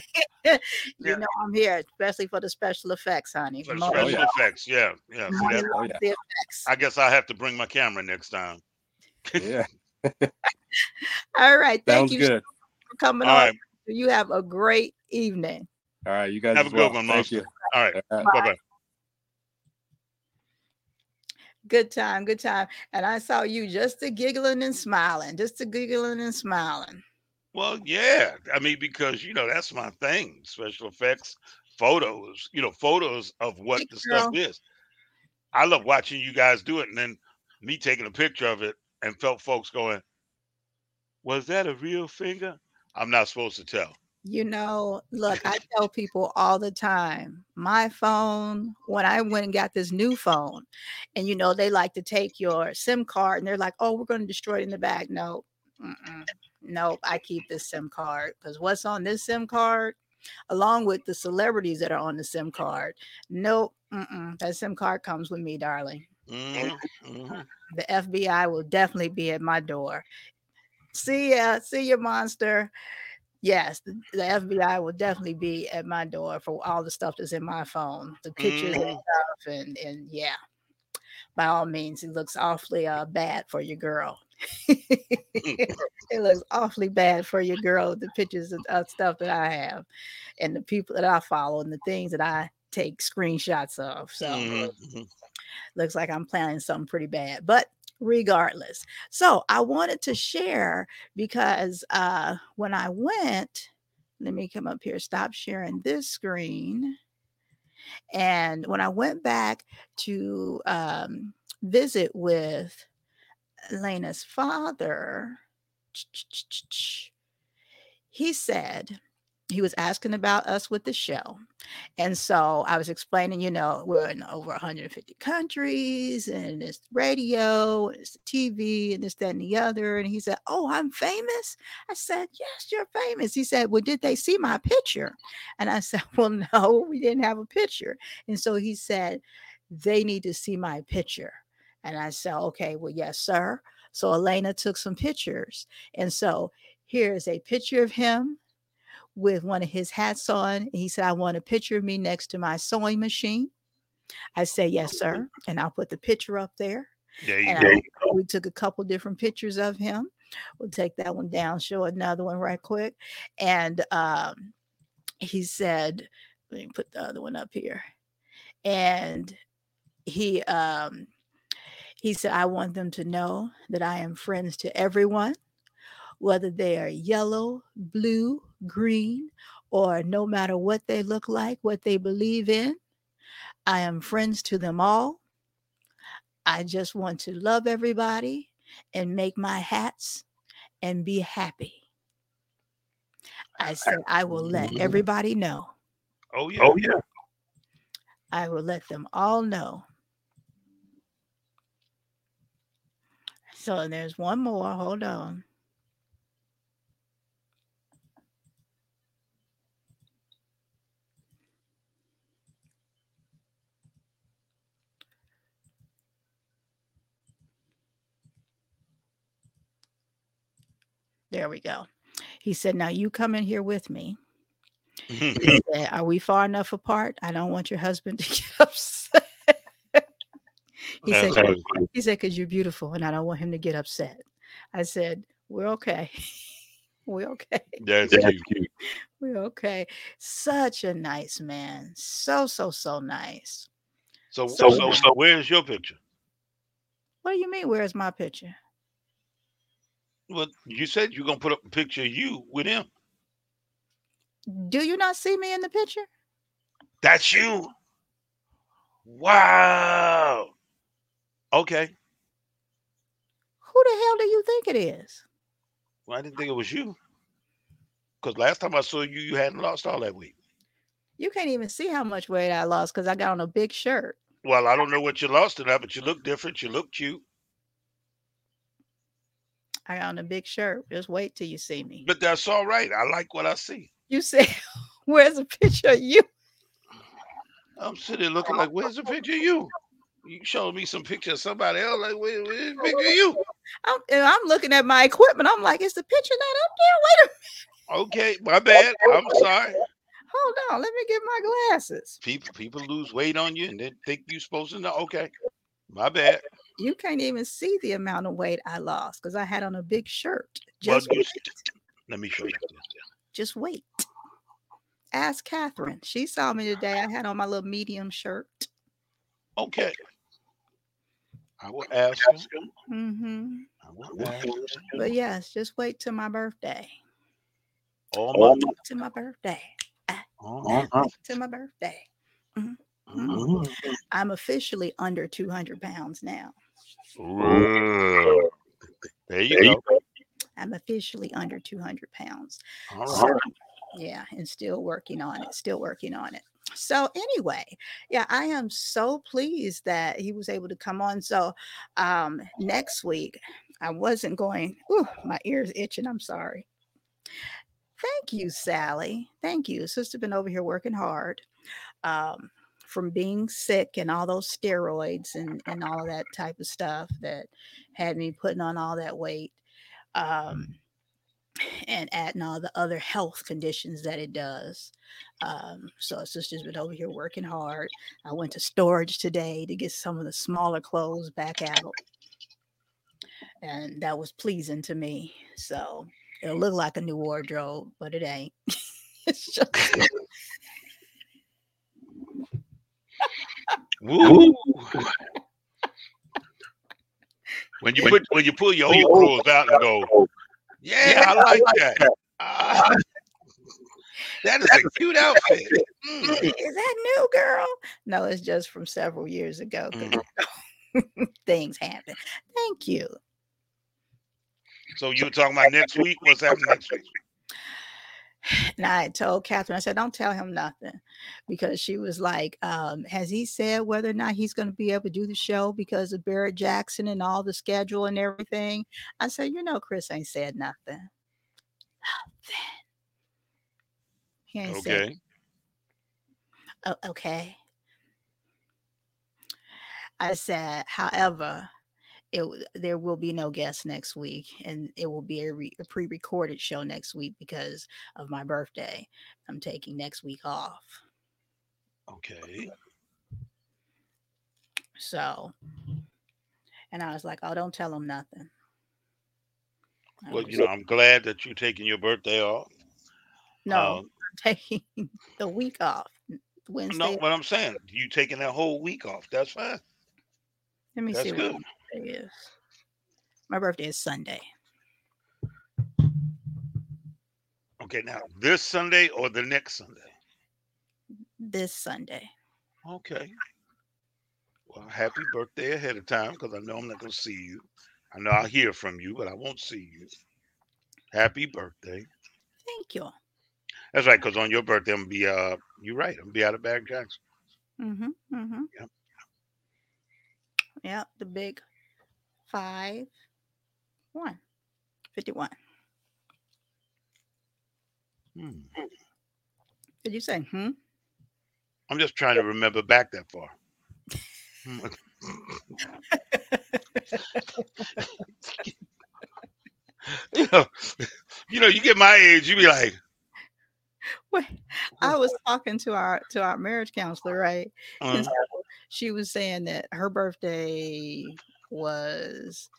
You Yeah. know, I'm here, especially for the special effects, honey. For the Mo- Oh, special yeah. effects, yeah, yeah. See, Oh, yeah. the effects. I guess I have to bring my camera next time. yeah, All right. Thank sounds you good. for coming All on. right, You have a great evening. All right, you guys have a as good well. one, Thank Monster. you. All right, All right. bye bye. Good time, good time. And I saw you just a giggling and smiling, just a giggling and smiling. Well, yeah. I mean, because you know that's my thing. Special effects, photos. You know, photos of what Hey, the stuff girl. is. I love watching you guys do it, and then me taking a picture of it, and felt folks going, "Was that a real finger?" I'm not supposed to tell. You know, look, I tell people all the time, my phone, when I went and got this new phone, and you know, they like to take your SIM card and they're like, oh, we're going to destroy it in the bag. No, mm-mm, nope, I keep this SIM card because what's on this SIM card, along with the celebrities that are on the SIM card, nope, mm-mm, that SIM card comes with me, darling. Mhm, mhm. The FBI will definitely be at my door. See ya, see ya, monster. Yes, the, the FBI will definitely be at my door for all the stuff that's in my phone, the pictures and Mhm. stuff, and and yeah. By all means, it looks awfully uh bad for your girl. it looks awfully bad for your girl. The pictures of, of stuff that I have, and the people that I follow, and the things that I take screenshots of. So Mhm, mhm. looks like I'm planning something pretty bad. But regardless, so I wanted to share because uh, when I went, let me come up here, stop sharing this screen. And when I went back to um, visit with Lena's father, he said, he was asking about us with the show. And so I was explaining, you know, we're in over 150 countries and it's radio, and it's TV, and this, that, and the other. And he said, Oh, I'm famous. I said, Yes, you're famous. He said, Well, did they see my picture? And I said, Well, no, we didn't have a picture. And so he said, They need to see my picture. And I said, Okay, well, yes, sir. So Elena took some pictures. And so here's a picture of him with one of his hats on. He said, I want a picture of me next to my sewing machine. I say, Yes, sir. And I'll put the picture up there. There you And go. I- we took a couple different pictures of him. We'll take that one down, show another one right quick. And um, he said, let me put the other one up here. And he um he said, I want them to know that I am friends to everyone, whether they are yellow, blue, green, or no matter what they look like, what they believe in. I am friends to them all. I just want to love everybody and make my hats and be happy. I said, I will let everybody know. Oh yeah. Oh yeah. I will let them all know. So there's one more. Hold on. There we go. He said, Now you come in here with me. He said, Are we far enough apart? I don't want your husband to get upset. he said, he said, because you're beautiful and I don't want him to get upset. I said, We're okay. We're okay. That's cute. We're okay. Such a nice man. So, so, so nice. So, So so, so, where's your picture? What do you mean? Where's my picture? Well, you said you're gonna put up a picture of you with him. Do you not see me in the picture? That's you. Wow. Okay. Who the hell do you think it is? Well, I didn't think it was you. Because last time I saw you, you hadn't lost all that weight. You can't even see how much weight I lost because I got on a big shirt. Well, I don't know what you lost in that, but you look different. You look cute. I got on a big shirt. Just wait till you see me. But that's all right. I like what I see. You say, "Where's a picture of you?" I'm sitting looking like, where's the picture of you? You showed me some picture of somebody else. Like, where, where's the picture of you? I'm, and I'm looking at my equipment. I'm like, "Is the picture not up there?" Wait a minute. Okay, my bad. I'm sorry. hold on. Let me get my glasses. People people lose weight on you and they think you're supposed to know. Okay. My bad. You can't even see the amount of weight I lost because I had on a big shirt. Well, Just you wait. let me show you. Just wait. Ask Catherine. She saw me today. I had on my little medium shirt. Okay. I will ask her. hmm I will ask her. But yes, just wait till my birthday. All my, To my birthday. all my, To my birthday. mm, I'm officially under 200 pounds now. Whoa. There you go. I'm officially under 200 pounds. All So, right. yeah, and still working on it. Still working on it. So anyway, yeah, I am so pleased that he was able to come on. So um next week, I wasn't going. Ooh, my ears itching. I'm sorry. Thank you, Sally. Thank you. Sister been over here working hard. Um, from being sick and all those steroids and, and all of that type of stuff that had me putting on all that weight. Um, and adding all the other health conditions that it does. Um, so sister's been over here working hard. I went to storage today to get some of the smaller clothes back out. And that was pleasing to me. So it'll look like a new wardrobe, but it ain't. it's just Woo. When you put when you pull your old clothes out and go, yeah, I like that. Ah, that is a cute outfit. Mm. is that new girl? No, it's just from several years ago. 'cause Things happen. Thank you. So you were talking about next week? What's happening next week? And I told Catherine, I said, don't tell him nothing because she was like, um, has he said whether or not he's going to be able to do the show because of Barrett Jackson and all the schedule and everything? I said, you know, Chris ain't said nothing. Nothing. He ain't said, Okay. "Oh, okay. I said, however, it there will be no guests next week, and it will be a, re- a pre-recorded show next week because of my birthday. I'm taking next week off, Okay. so. And I was like, "Oh, don't tell them nothing." I Well, you know, I'm glad that you're taking your birthday off. no, Uh, I'm taking the week off. Wednesday. no, what I'm saying, you taking that whole week off. That's fine. Let me see. That's see good. Birthday is. My birthday is Sunday. Okay, now this Sunday or the next Sunday? This Sunday. Okay. Well, happy birthday ahead of time because I know I'm not going to see you. I know I'll hear from you, but I won't see you. Happy birthday. Thank you. That's right, because on your birthday, I'm going to be, uh, you're right, I'm going to be out of Barrett Jackson. Mm-hmm. Mm-hmm. Yep. Yep. The big five one. 51. Hmm. Did you say hmm? I'm just trying to remember back that far. You, know, you know, you get my age, you be like, Wait, I was talking to our to our marriage counselor, right? uh, And so she was saying that her birthday was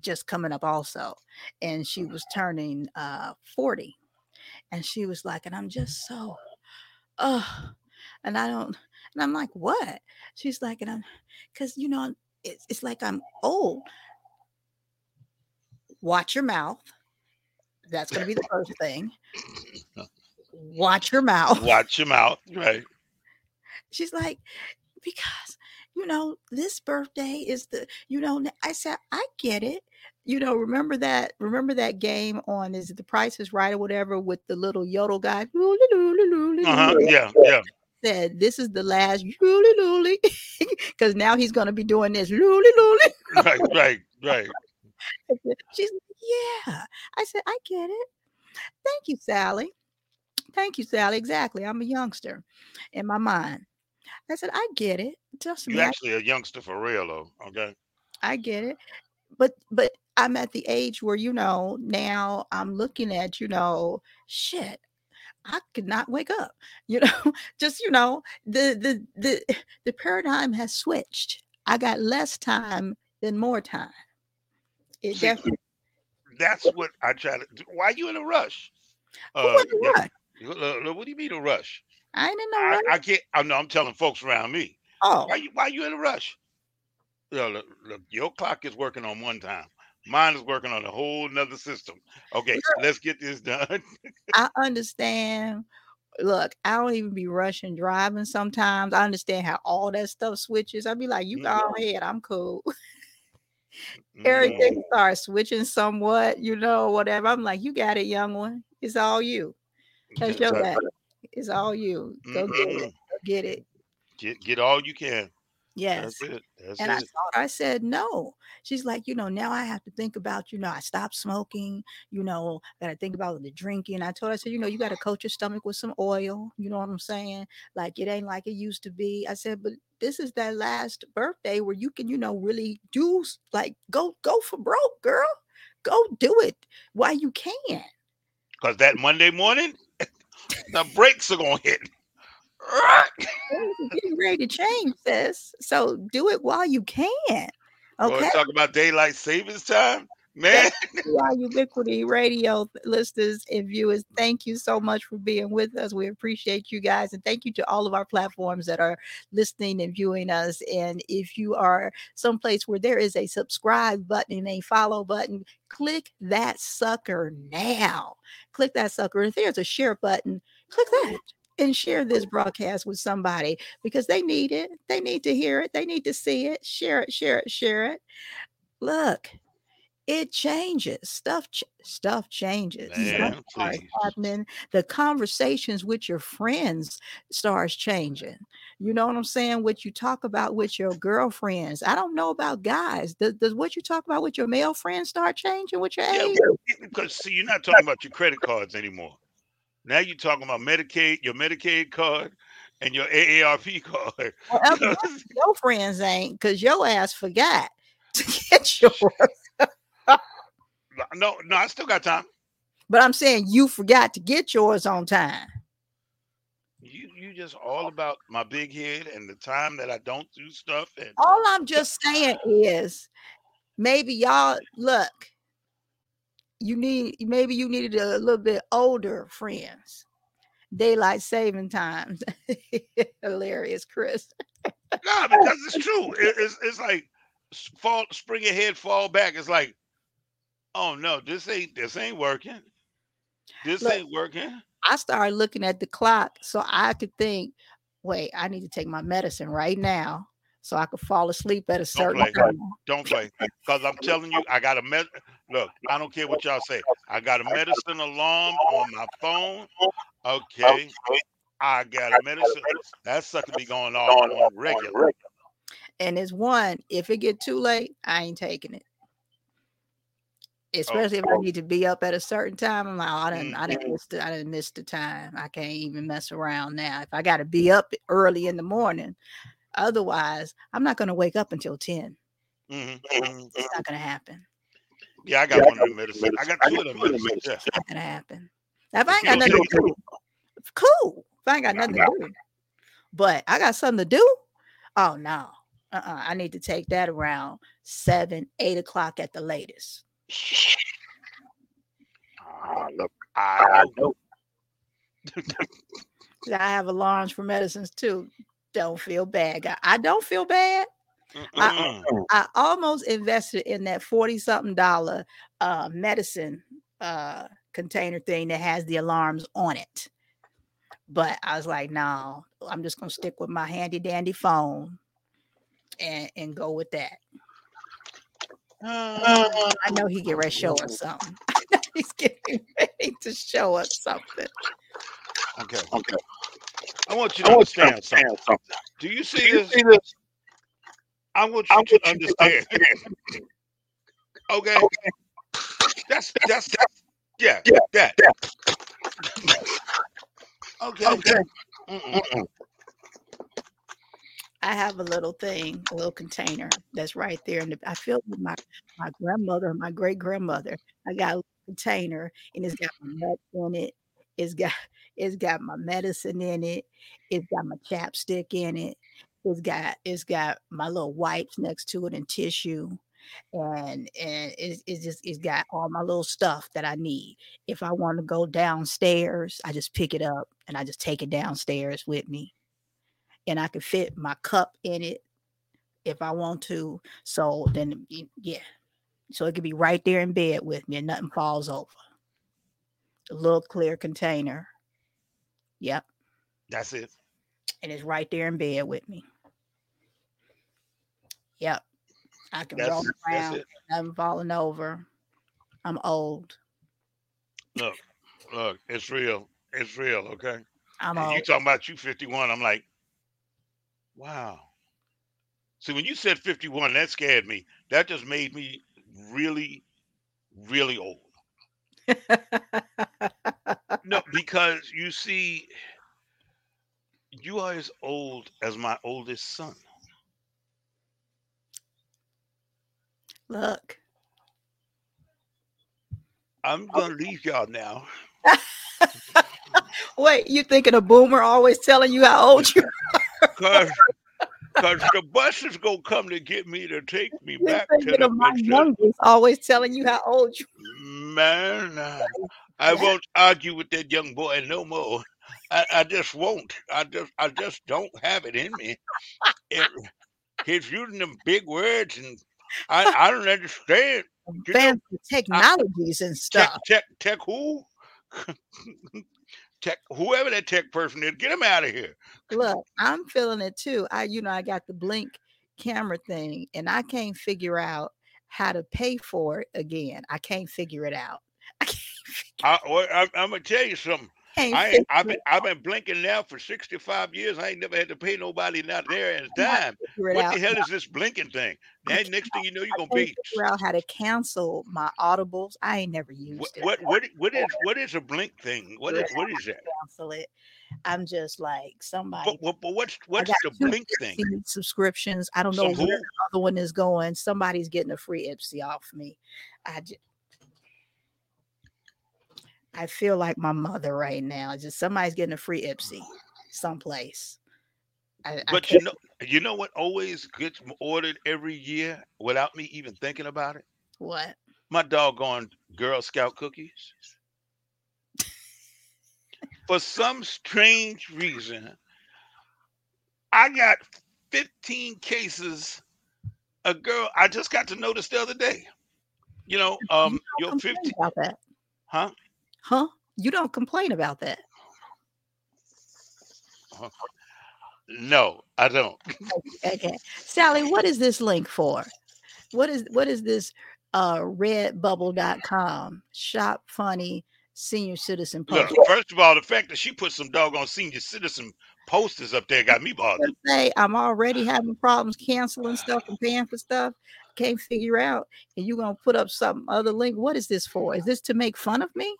just coming up also and she was turning uh 40 and she was like and i'm just so oh and i don't and i'm like what? She's like and i'm because you know it's, it's like i'm old. Watch your mouth. That's going to be the first thing. Watch your mouth. Watch your mouth Right. she's like because you know this birthday is the you know I said i get it you know remember that remember that game on is it the price is right or whatever with the little yodel guy Uh-huh. Yeah. Yeah. said, "This is the last looly looly," because now he's gonna be doing this looly looly. right, right, right. She's yeah. I said, I get it. Thank you, Sally. Thank you, Sally. Exactly. I'm a youngster in my mind. I said, I get it. Trust You me, actually a youngster for real though. Okay. I get it. But but I'm at the age where, you know, now I'm looking at, you know, shit. I could not wake up. You know, just you know, the the the the paradigm has switched. I got less time than more time. It See, definitely That's what I try to do. Why you in a rush? Uh, was the yeah, rush? look, look, what do you mean a rush? I ain't in no I, rush. I can't. I know. I'm telling folks around me. Oh, Why you? Why you in a rush? Yo, look, look, your clock is working on one time. Mine is working on a whole nother system. Okay, let's get this done. I understand. Look, I don't even be rushing driving sometimes. I understand how all that stuff switches. I'd be like, you go Mhm. ahead, I'm cool. Everything starts switching somewhat, you know, whatever. I'm like, you got it, young one. It's all you. That's your bad. It's all you. Go get it. Go get it. Get get all you can. Yes. That's it. That's And I it. told her, I said, no. She's like, you know, now I have to think about, you know, I stopped smoking, you know, got to think about the drinking. I told her, I said, you know, you got to coat your stomach with some oil. You know what I'm saying? Like it ain't like it used to be. I said, but this is that last birthday where you can, you know, really do like go, go for broke, girl. Go do it while you can. Cause that Monday morning, the brakes are gonna hit. Getting ready to change this. So do it while you can. Okay. talk about daylight savings time, man. to our Ubiquity Radio listeners and viewers, thank you so much for being with us. We appreciate you guys, and thank you to all of our platforms that are listening and viewing us. And if you are someplace where there is a subscribe button and a follow button, click that sucker now. Click that sucker. If there's a share button, click that. And share this broadcast with somebody because they need it. They need to hear it. They need to see it. Share it, share it, share it. Look, it changes. Stuff ch- stuff changes. Stuff Man, starts happening the conversations with your friends starts changing. You know what i'm saying? What you talk about with your girlfriends. I don't know about guys. Does, does what you talk about with your male friends start changing with your Yeah, age? because see, you're not talking about your credit cards anymore. Now you're talking about Medicaid, your Medicaid card, and your AARP card. Well, your friends ain't because your ass forgot to get yours no, no, I still got time. but i'm saying you forgot to get yours on time You you just all about my big head and the time that I don't do stuff and all I'm just saying is maybe y'all look, you need maybe you needed a little bit older friends. Daylight saving times. Hilarious, Chris. no, because it's true. It- it's it's like fall, spring ahead, fall back. It's like, oh no, this ain't this ain't working. This Look, ain't working. I started looking at the clock so I could think, wait, I need to take my medicine right now so I could fall asleep at a certain play. time. Don't play. Because I'm telling you, I got a med. Look, I don't care what y'all say. I got a medicine alarm on my phone. Okay. I got a medicine. That sucker be going off on regular. And it's one, if it get too late, I ain't taking it. Especially if I need to be up at a certain time. I'm like, oh, I didn't, I didn't miss the, I didn't miss the time. I can't even mess around now. If I got to be up early in the morning, otherwise, I'm not going to wake up until 10. Mhm, mhm. It's not going to happen. Yeah, I got one of them medicine. I got two of them medicines. Yeah. It's not going to happen. Now, if I ain't got nothing to do, cool. If I ain't got nothing to do, but I got something to do. Oh no, uh-uh. I need to take that around seven, eight o'clock at the latest. Ah, look, I know. I have alarms for medicines too. Don't feel bad. I- I don't feel bad. Mm-mm. I almost invested in that 40 something dollar uh medicine uh container thing that has the alarms on it. But I was like, no, I'm just gonna stick with my handy dandy phone and and go with that. I know he get ready to show us oh. something. He's getting ready to show us something. Okay. Okay. I want you to understand something. Do you see this? I want you to understand. okay. That's that's that's yeah, yeah, that. Okay. Mm-mm. I have a little thing, a little container that's right there. And I feel with my my grandmother, my great grandmother. I got a little container and it's got my nuts in it. It's got it's got my medicine in it. It's got my chapstick in it. It's got it's got my little wipes next to it and tissue. And and it's, it's just it's got all my little stuff that I need. If I want to go downstairs, I just pick it up and I just take it downstairs with me and I can fit my cup in it if I want to. So then, yeah, so it could be right there in bed with me, and nothing falls over. A little clear container. Yep, That's it. and it's right there in bed with me. Yep, I can That's roll around, nothing falling over. I'm old. Look, look, it's real. It's real, okay? I'm And you talking about you 51. I'm like, wow. See, when you said 51, that scared me. That just made me really, really old. No, because you see, you are as old as my oldest son. Look, I'm gonna leave y'all now. wait, you thinking a boomer always telling you how old you Cause, cause the bus is gonna come to get me to take me You're back to thinking the my youngest always telling you how old you Man, uh, I won't argue with that young boy no more. I, I just won't. I just I just don't have it in me. It, he's using them big words and I, I don't understand. You know, fancy technologies and Tech stuff. tech tech who? tech whoever that tech person is, get him out of here. Look, I'm feeling it too. I, you know, I got the blink camera thing and I can't figure out how to pay for it again. I can't figure it out. I I, well, gonna tell you something. I ain't, I've been I've been blinking now for 65 years. I ain't never had to pay nobody not there at a cannot dime. What out. the hell is this blinking thing? That next thing you know, you're gonna pay. figure out how to cancel my audibles. I ain't never What used it. What what what is what is a blink thing? What is what is that? Cancel it. I'm just like somebody. But, but, but what's I the blink thing? Subscriptions. I don't know Some where who? the other one is going. Somebody's getting a free Ipsy off me. I just, I feel like my mother right now. Just somebody's getting a free Ipsy someplace. I, I But you know you know what always gets ordered every year without me even thinking about it? what? My doggone Girl Scout cookies. For some strange reason, I got 15 cases. A girl I just got to notice the other day. You know, um, You your don't 15, about that, huh? Huh? You don't complain about that. No, I don't. Okay, Sally, what is this link for? What is what is this? Uh, Redbubble.com shop funny senior citizen Look, first of all, the fact that she put some doggone senior citizen posters up there got me bothered. Say I'm already having problems canceling stuff and paying for stuff. Can't figure out, and you're gonna put up some other link. What is this for? Is this to make fun of me?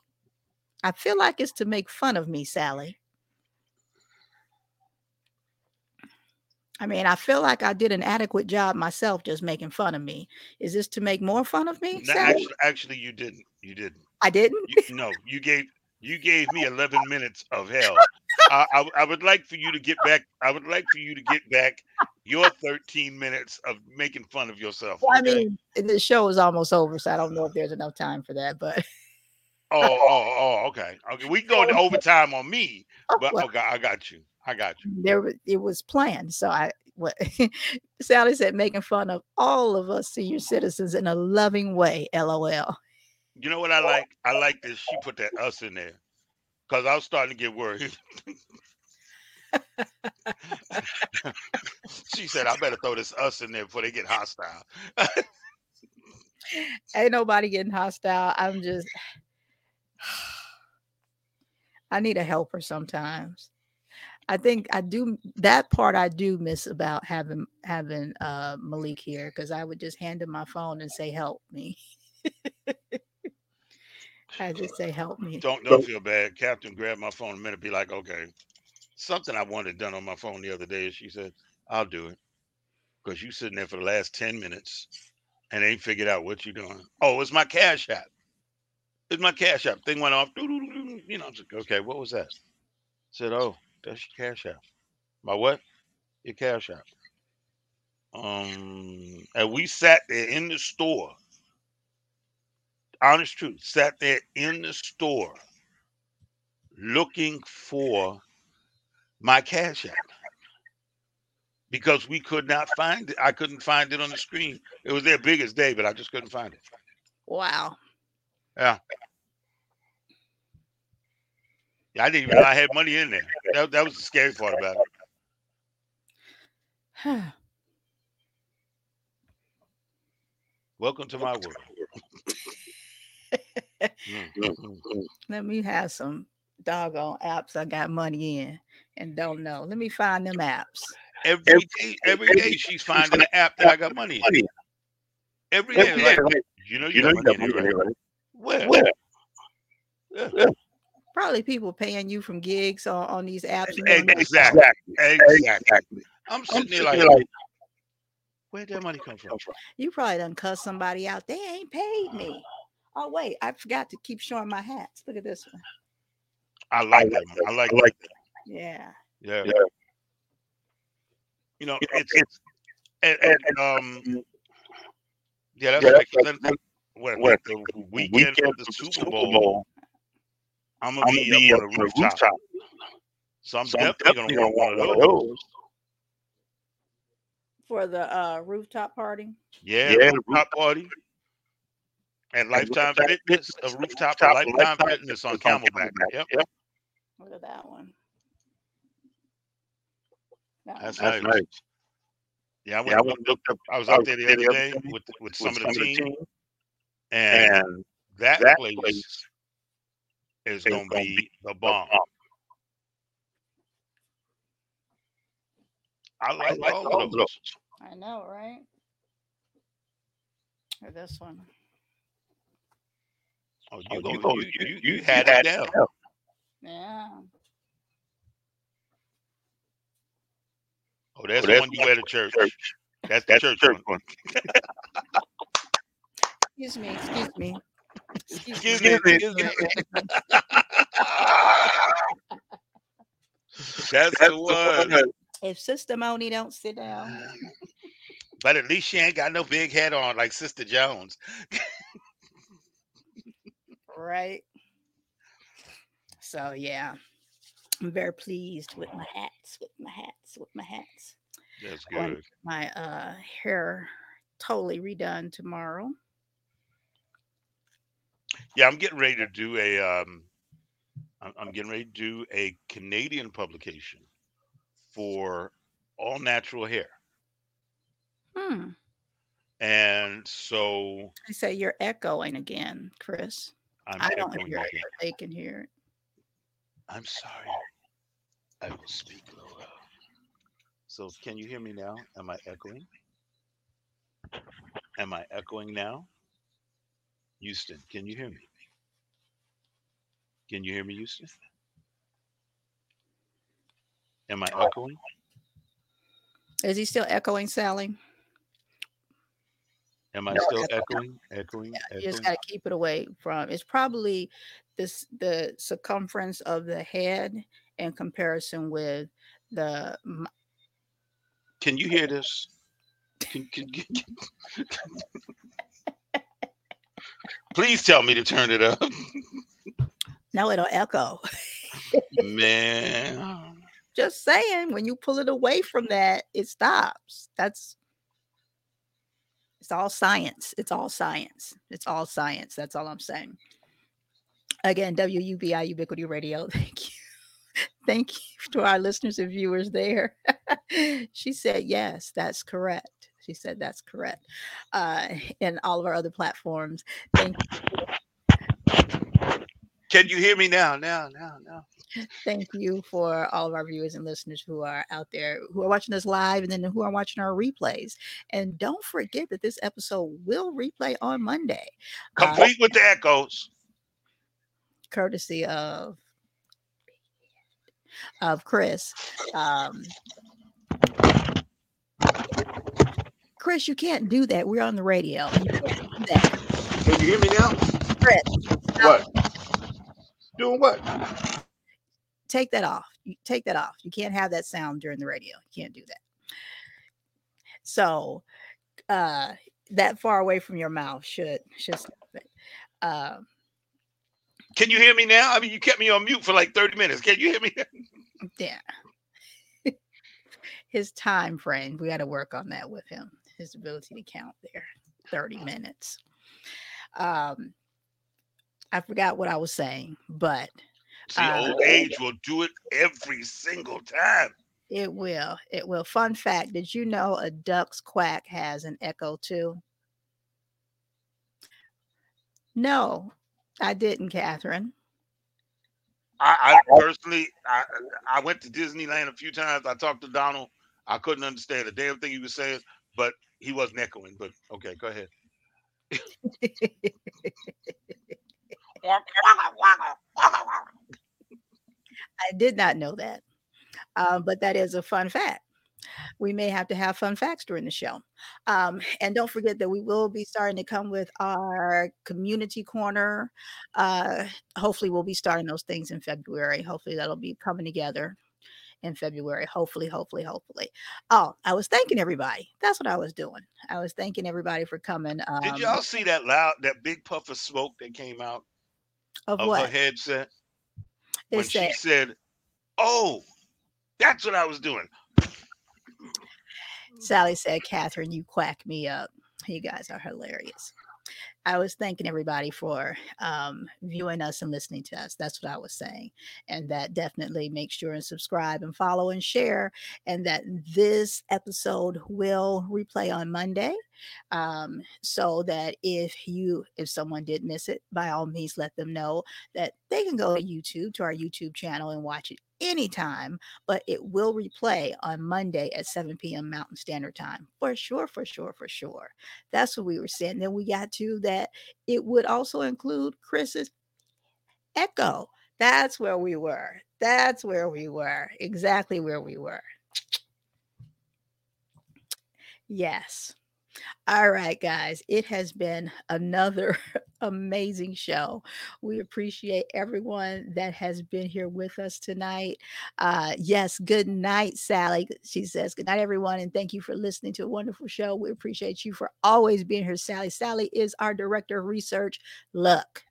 I feel like it's to make fun of me, Sally. I mean, I feel like I did an adequate job myself just making fun of me. Is this to make more fun of me, No, Sally? actually, actually, you didn't. You didn't. I didn't. You, no, you gave you gave me 11 minutes of hell. I would like for you to get back. I would like for you to get back your 13 minutes of making fun of yourself. I okay? mean, the show is almost over, so I don't know if there's enough time for that. But oh, oh, oh, okay, okay. We go into overtime on me, but Well, oh, okay, I got you. I got you. there wa- it was planned. So I what Sally said, making fun of all of us senior citizens in a loving way. LOL. You know what I like? I like that she put that us in there because I was starting to get worried. she said, "I better throw this us in there before they get hostile." Ain't nobody getting hostile. I'm just I need a helper sometimes. I think I do that part I do miss about having having uh Malik here because I would just hand him my phone and say, help me. I just say help me. Don't don't feel bad. Captain grabbed my phone a minute, be like, okay. Something I wanted done on my phone the other day. She said, I'll do it. Because you sitting there for the last 10 minutes and ain't figured out what you're doing. Oh, it's my cash app. It's my cash app. Thing went off. You know, I'm like, okay, what was that? said, oh, that's your cash app. My what? Your cash app. Um, and we sat there in the store. Honest truth, sat there in the store looking for my cash app because we could not find it. I couldn't find it on the screen. It was their biggest day, but I just couldn't find it. Wow. Yeah. Yeah, I didn't even know I had money in there. That, that was the scary part about it. Welcome to my world. Let me have some doggone apps I got money in and don't know. Let me find them apps. Every day, every day she's finding an app that I got money in. Every day, like, you know, you, got money in it, right? Where? Yeah. Probably people paying you from gigs on, on these apps. you don't know. Exactly. Exactly. I'm sitting there like, where'd that money come from? You probably done cuss somebody out. They ain't paid me. Oh wait, I forgot to keep showing my hats. Look at this one. I like that. One. I like that. Yeah. Yeah. You know, it's, it's and, and, um, yeah, that's right. 'cause then, what, like the weekend of the Super Bowl, I'm gonna be up on the rooftop. So I'm definitely gonna want one of those. For the uh, rooftop party. Yeah, the rooftop party. And Lifetime Fitness, a rooftop for Lifetime Fitness on Camelback. Yep. Look at that one. That That's one. nice. Yeah, I, went, and looked up. I was out there the other day with with some of the team, and that place is going to be the bomb. I like all of those. I know, right? Or this one. Oh, you, oh, you, you, you, you had it down. Yeah. Oh, that's oh, the one you wear to church. That's the church one. Excuse me. Excuse me. Excuse me. Excuse me. That's the one. If Sister Moni don't sit down, But at least she ain't got no big head on like Sister Jones. right? So yeah, I'm very pleased with my hats, with my hats, with my hats. That's good. My uh hair totally redone tomorrow. Yeah, I'm getting ready to do a. Um, I'm, I'm getting ready to do a Canadian publication for all natural hair, Hmm. and so I say you're echoing again, Chris. I'm. I don't echoing hear it, they can hear it. I'm sorry. I will speak lower. So, can you hear me now? Am I echoing? Am I echoing now? Houston, can you hear me? Can you hear me, Houston? Am I oh. echoing? Is he still echoing, Sally? Am I No, still echo- echoing? Echoing? You just got to keep it away from. It's probably this the circumference of the head in comparison with the. Can you hear this? Can, can, can, Please tell me to turn it up. No, it'll echo. Man. Just saying, when you pull it away from that, it stops. That's it's all science. It's all science. It's all science. That's all I'm saying. Again, WUBI Ubiquity Radio. Thank you. Thank you to our listeners and viewers there. she said, yes, that's correct. She said that's correct. Uh, and all of our other platforms. Thank you. Can you hear me now? Now, now, now. Thank you for all of our viewers and listeners who are out there who are watching us live and then who are watching our replays. And don't forget that this episode will replay on Monday, uh, Complete with the echoes. courtesy of of Chris. Um, Chris, you can't do that. We're on the radio. You can't do that. Can you hear me now? Chris, What? Doing what? take that off. You take that off. You can't have that sound during the radio. You can't do that. So uh that far away from your mouth should should stop it. Um Can you hear me now? I mean, you kept me on mute for like 30 minutes. Can you hear me? yeah. His time frame, we got to work on that with him. His ability to count there. 30 minutes. Um I forgot what I was saying, but See, Uh, old age will do it every single time. It will. It will. Fun fact Did you know a duck's quack has an echo too? No, I didn't, Catherine. I, I personally, I, I went to Disneyland a few times. I talked to Donald. I couldn't understand a damn thing he was saying, but he wasn't echoing. But okay, go ahead. I did not know that. Um, but that is a fun fact. We may have to have fun facts during the show. Um, and don't forget that we will be starting to come with our community corner. Uh, hopefully, we'll be starting those things in February. Hopefully, that'll be coming together in February. Hopefully, hopefully, hopefully. Oh, I was thanking everybody. That's what I was doing. I was thanking everybody for coming. Um, Did y'all see that loud, that big puff of smoke that came out of of what? her headset when It's she said, "Oh, that's what I was doing." Sally said, Catherine, you quack me up. You guys are hilarious. I was thanking everybody for um, viewing us and listening to us. That's what I was saying. And that definitely make sure and subscribe and follow and share. And that this episode will replay on Monday. Um, so that if you, if someone did miss it, by all means, let them know that they can go to YouTube, to our YouTube channel and watch it anytime but it will replay on Monday at 7 p.m. Mountain Standard Time. For sure, for sure, for sure. That's what we were saying. Then we got to that it would also include Chris's echo. That's where we were. That's where we were. Exactly where we were. Yes. All right, guys. It has been another amazing show. We appreciate everyone that has been here with us tonight. Uh, yes, good night, Sally. She says, Good night, everyone, and thank you for listening to a wonderful show. We appreciate you for always being here, Sally. Sally is our director of research. Look,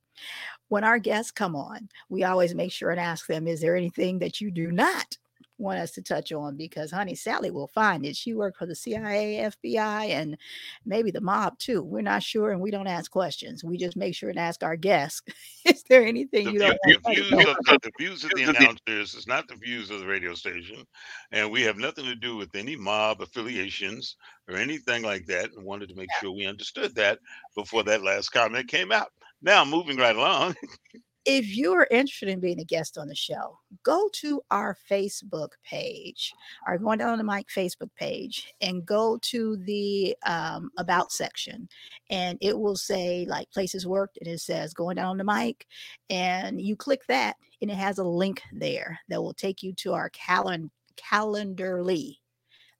when our guests come on, we always make sure and ask them, Is there anything that you do not? Want us to touch on because, honey, Sally will find it. She worked for the CIA, FBI, and maybe the mob too. We're not sure, and we don't ask questions. We just make sure and ask our guests, "Is there anything The, you don't the want views of the, the views of the announcers is not the views of the radio station, and we have nothing to do with any mob affiliations or anything like that. And wanted to make sure we understood that before that last comment came out. Now, moving right along. if you are interested in being a guest on the show, go to our Facebook page or going down on the mic Facebook page and go to the um, About section. And it will say like places worked and it says going down on the mic. And you click that and it has a link there that will take you to our calen- Calendarly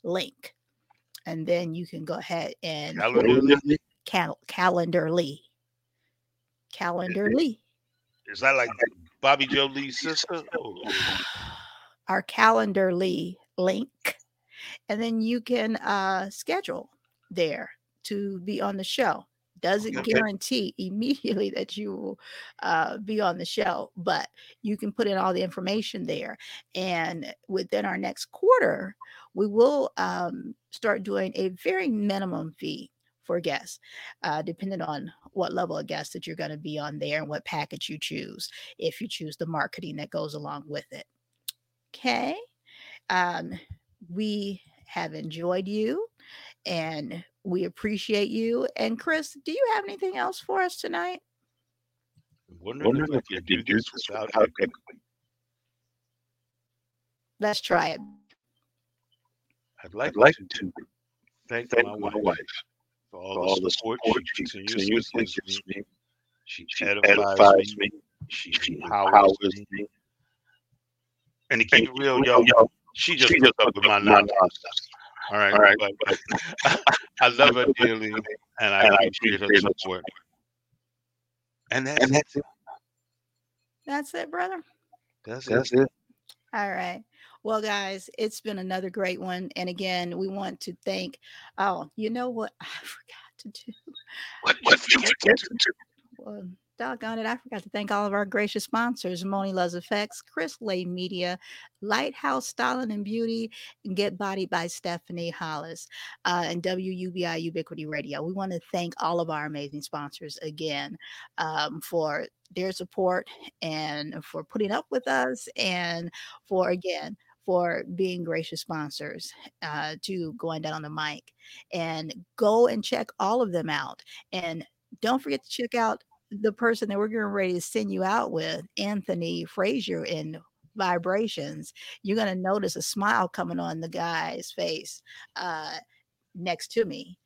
link. And then you can go ahead and Hallelujah. cal- Calendarly. Calendarly. Is that like Bobby Joe Lee's sister? Oh, our Calendarly link, and then you can uh, schedule there to be on the show. Doesn't Okay. guarantee immediately that you will uh, be on the show, but you can put in all the information there. And within our next quarter, we will um, start doing a very minimum fee for guests, uh, depending on what level of guest that you're going to be on there and what package you choose, if you choose the marketing that goes along with it. Okay. Um, we have enjoyed you and we appreciate you. And Chris, do you have anything else for us tonight? wondering if I can do this without echo. Let's try it. I'd like, I'd like to to thank, thank my, my wife wife for all, for all the the support, support she she continuously continuously gives gives me. me. She She edifies, edifies me. me. She She empowers empowers me. me. And to keep it real, yo, yo, she just she puts just up with my nonsense. nonsense. All right, All right, but but I love her dearly, and I and I appreciate her appreciate support. And that's and it. that's it. That's it, brother. That's That's it. it. All right. Well, guys, it's been another great one. And again, we want to thank. Oh, you know what? I forgot to do. What, What you forget to do. Well, doggone it, I forgot to thank all of our gracious sponsors Moni Luvs Effects, Chris Lay Media, Lighthouse Styling and Beauty, and Get Bodied by Stephanie Hollis, uh, and WUBI Ubiquity Radio. We want to thank all of our amazing sponsors again um, for their support and for putting up with us and for, again, for being gracious sponsors uh, to going down on the mic and go and check all of them out. And don't forget to check out the person that we're getting ready to send you out with, Anthony Frazier in Vibrations. You're going to notice a smile coming on the guy's face uh, next to me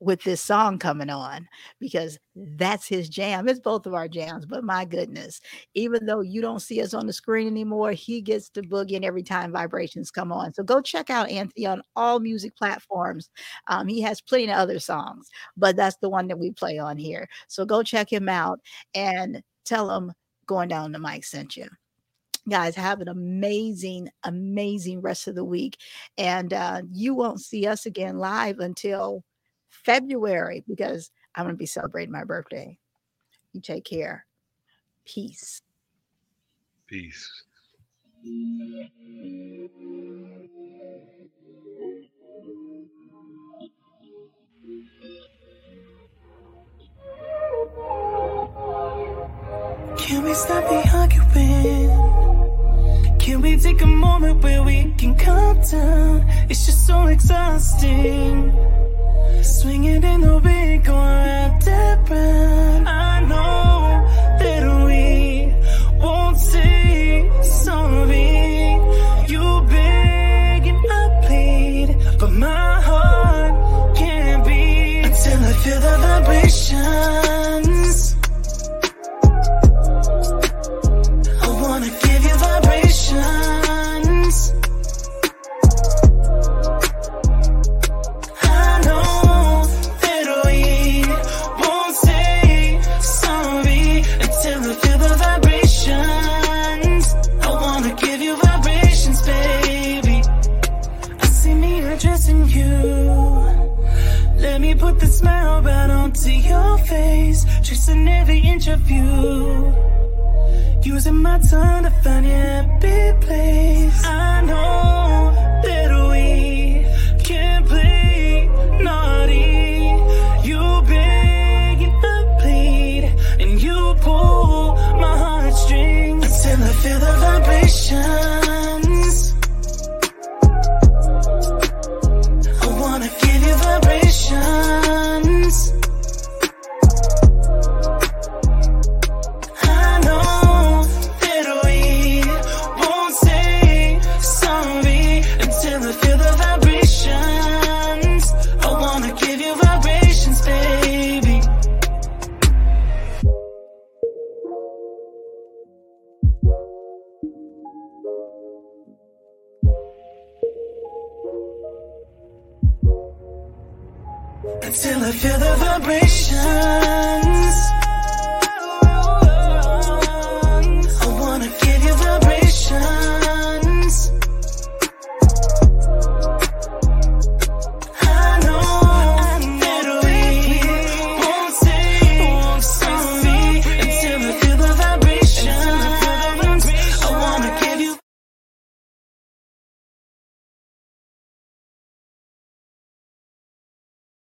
with this song coming on because that's his jam. It's both of our jams, but my goodness, even though you don't see us on the screen anymore, he gets to boogie in every time vibrations come on. So go check out Anthony on all music platforms. Um, he has plenty of other songs, but that's the one that we play on here. So go check him out and tell him going down the mic sent you guys have an amazing amazing rest of the week and uh, you won't see us again live until february because i'm going to be celebrating my birthday you take care peace Peace. Can we stop the arguing? Can we take a moment where we can calm down? It's just so exhausting. Swinging in the wind, going round and round. I know that we won't say sorry. You beg and I plead, but my heart can't beat until I feel the vibrations. My tongue to find your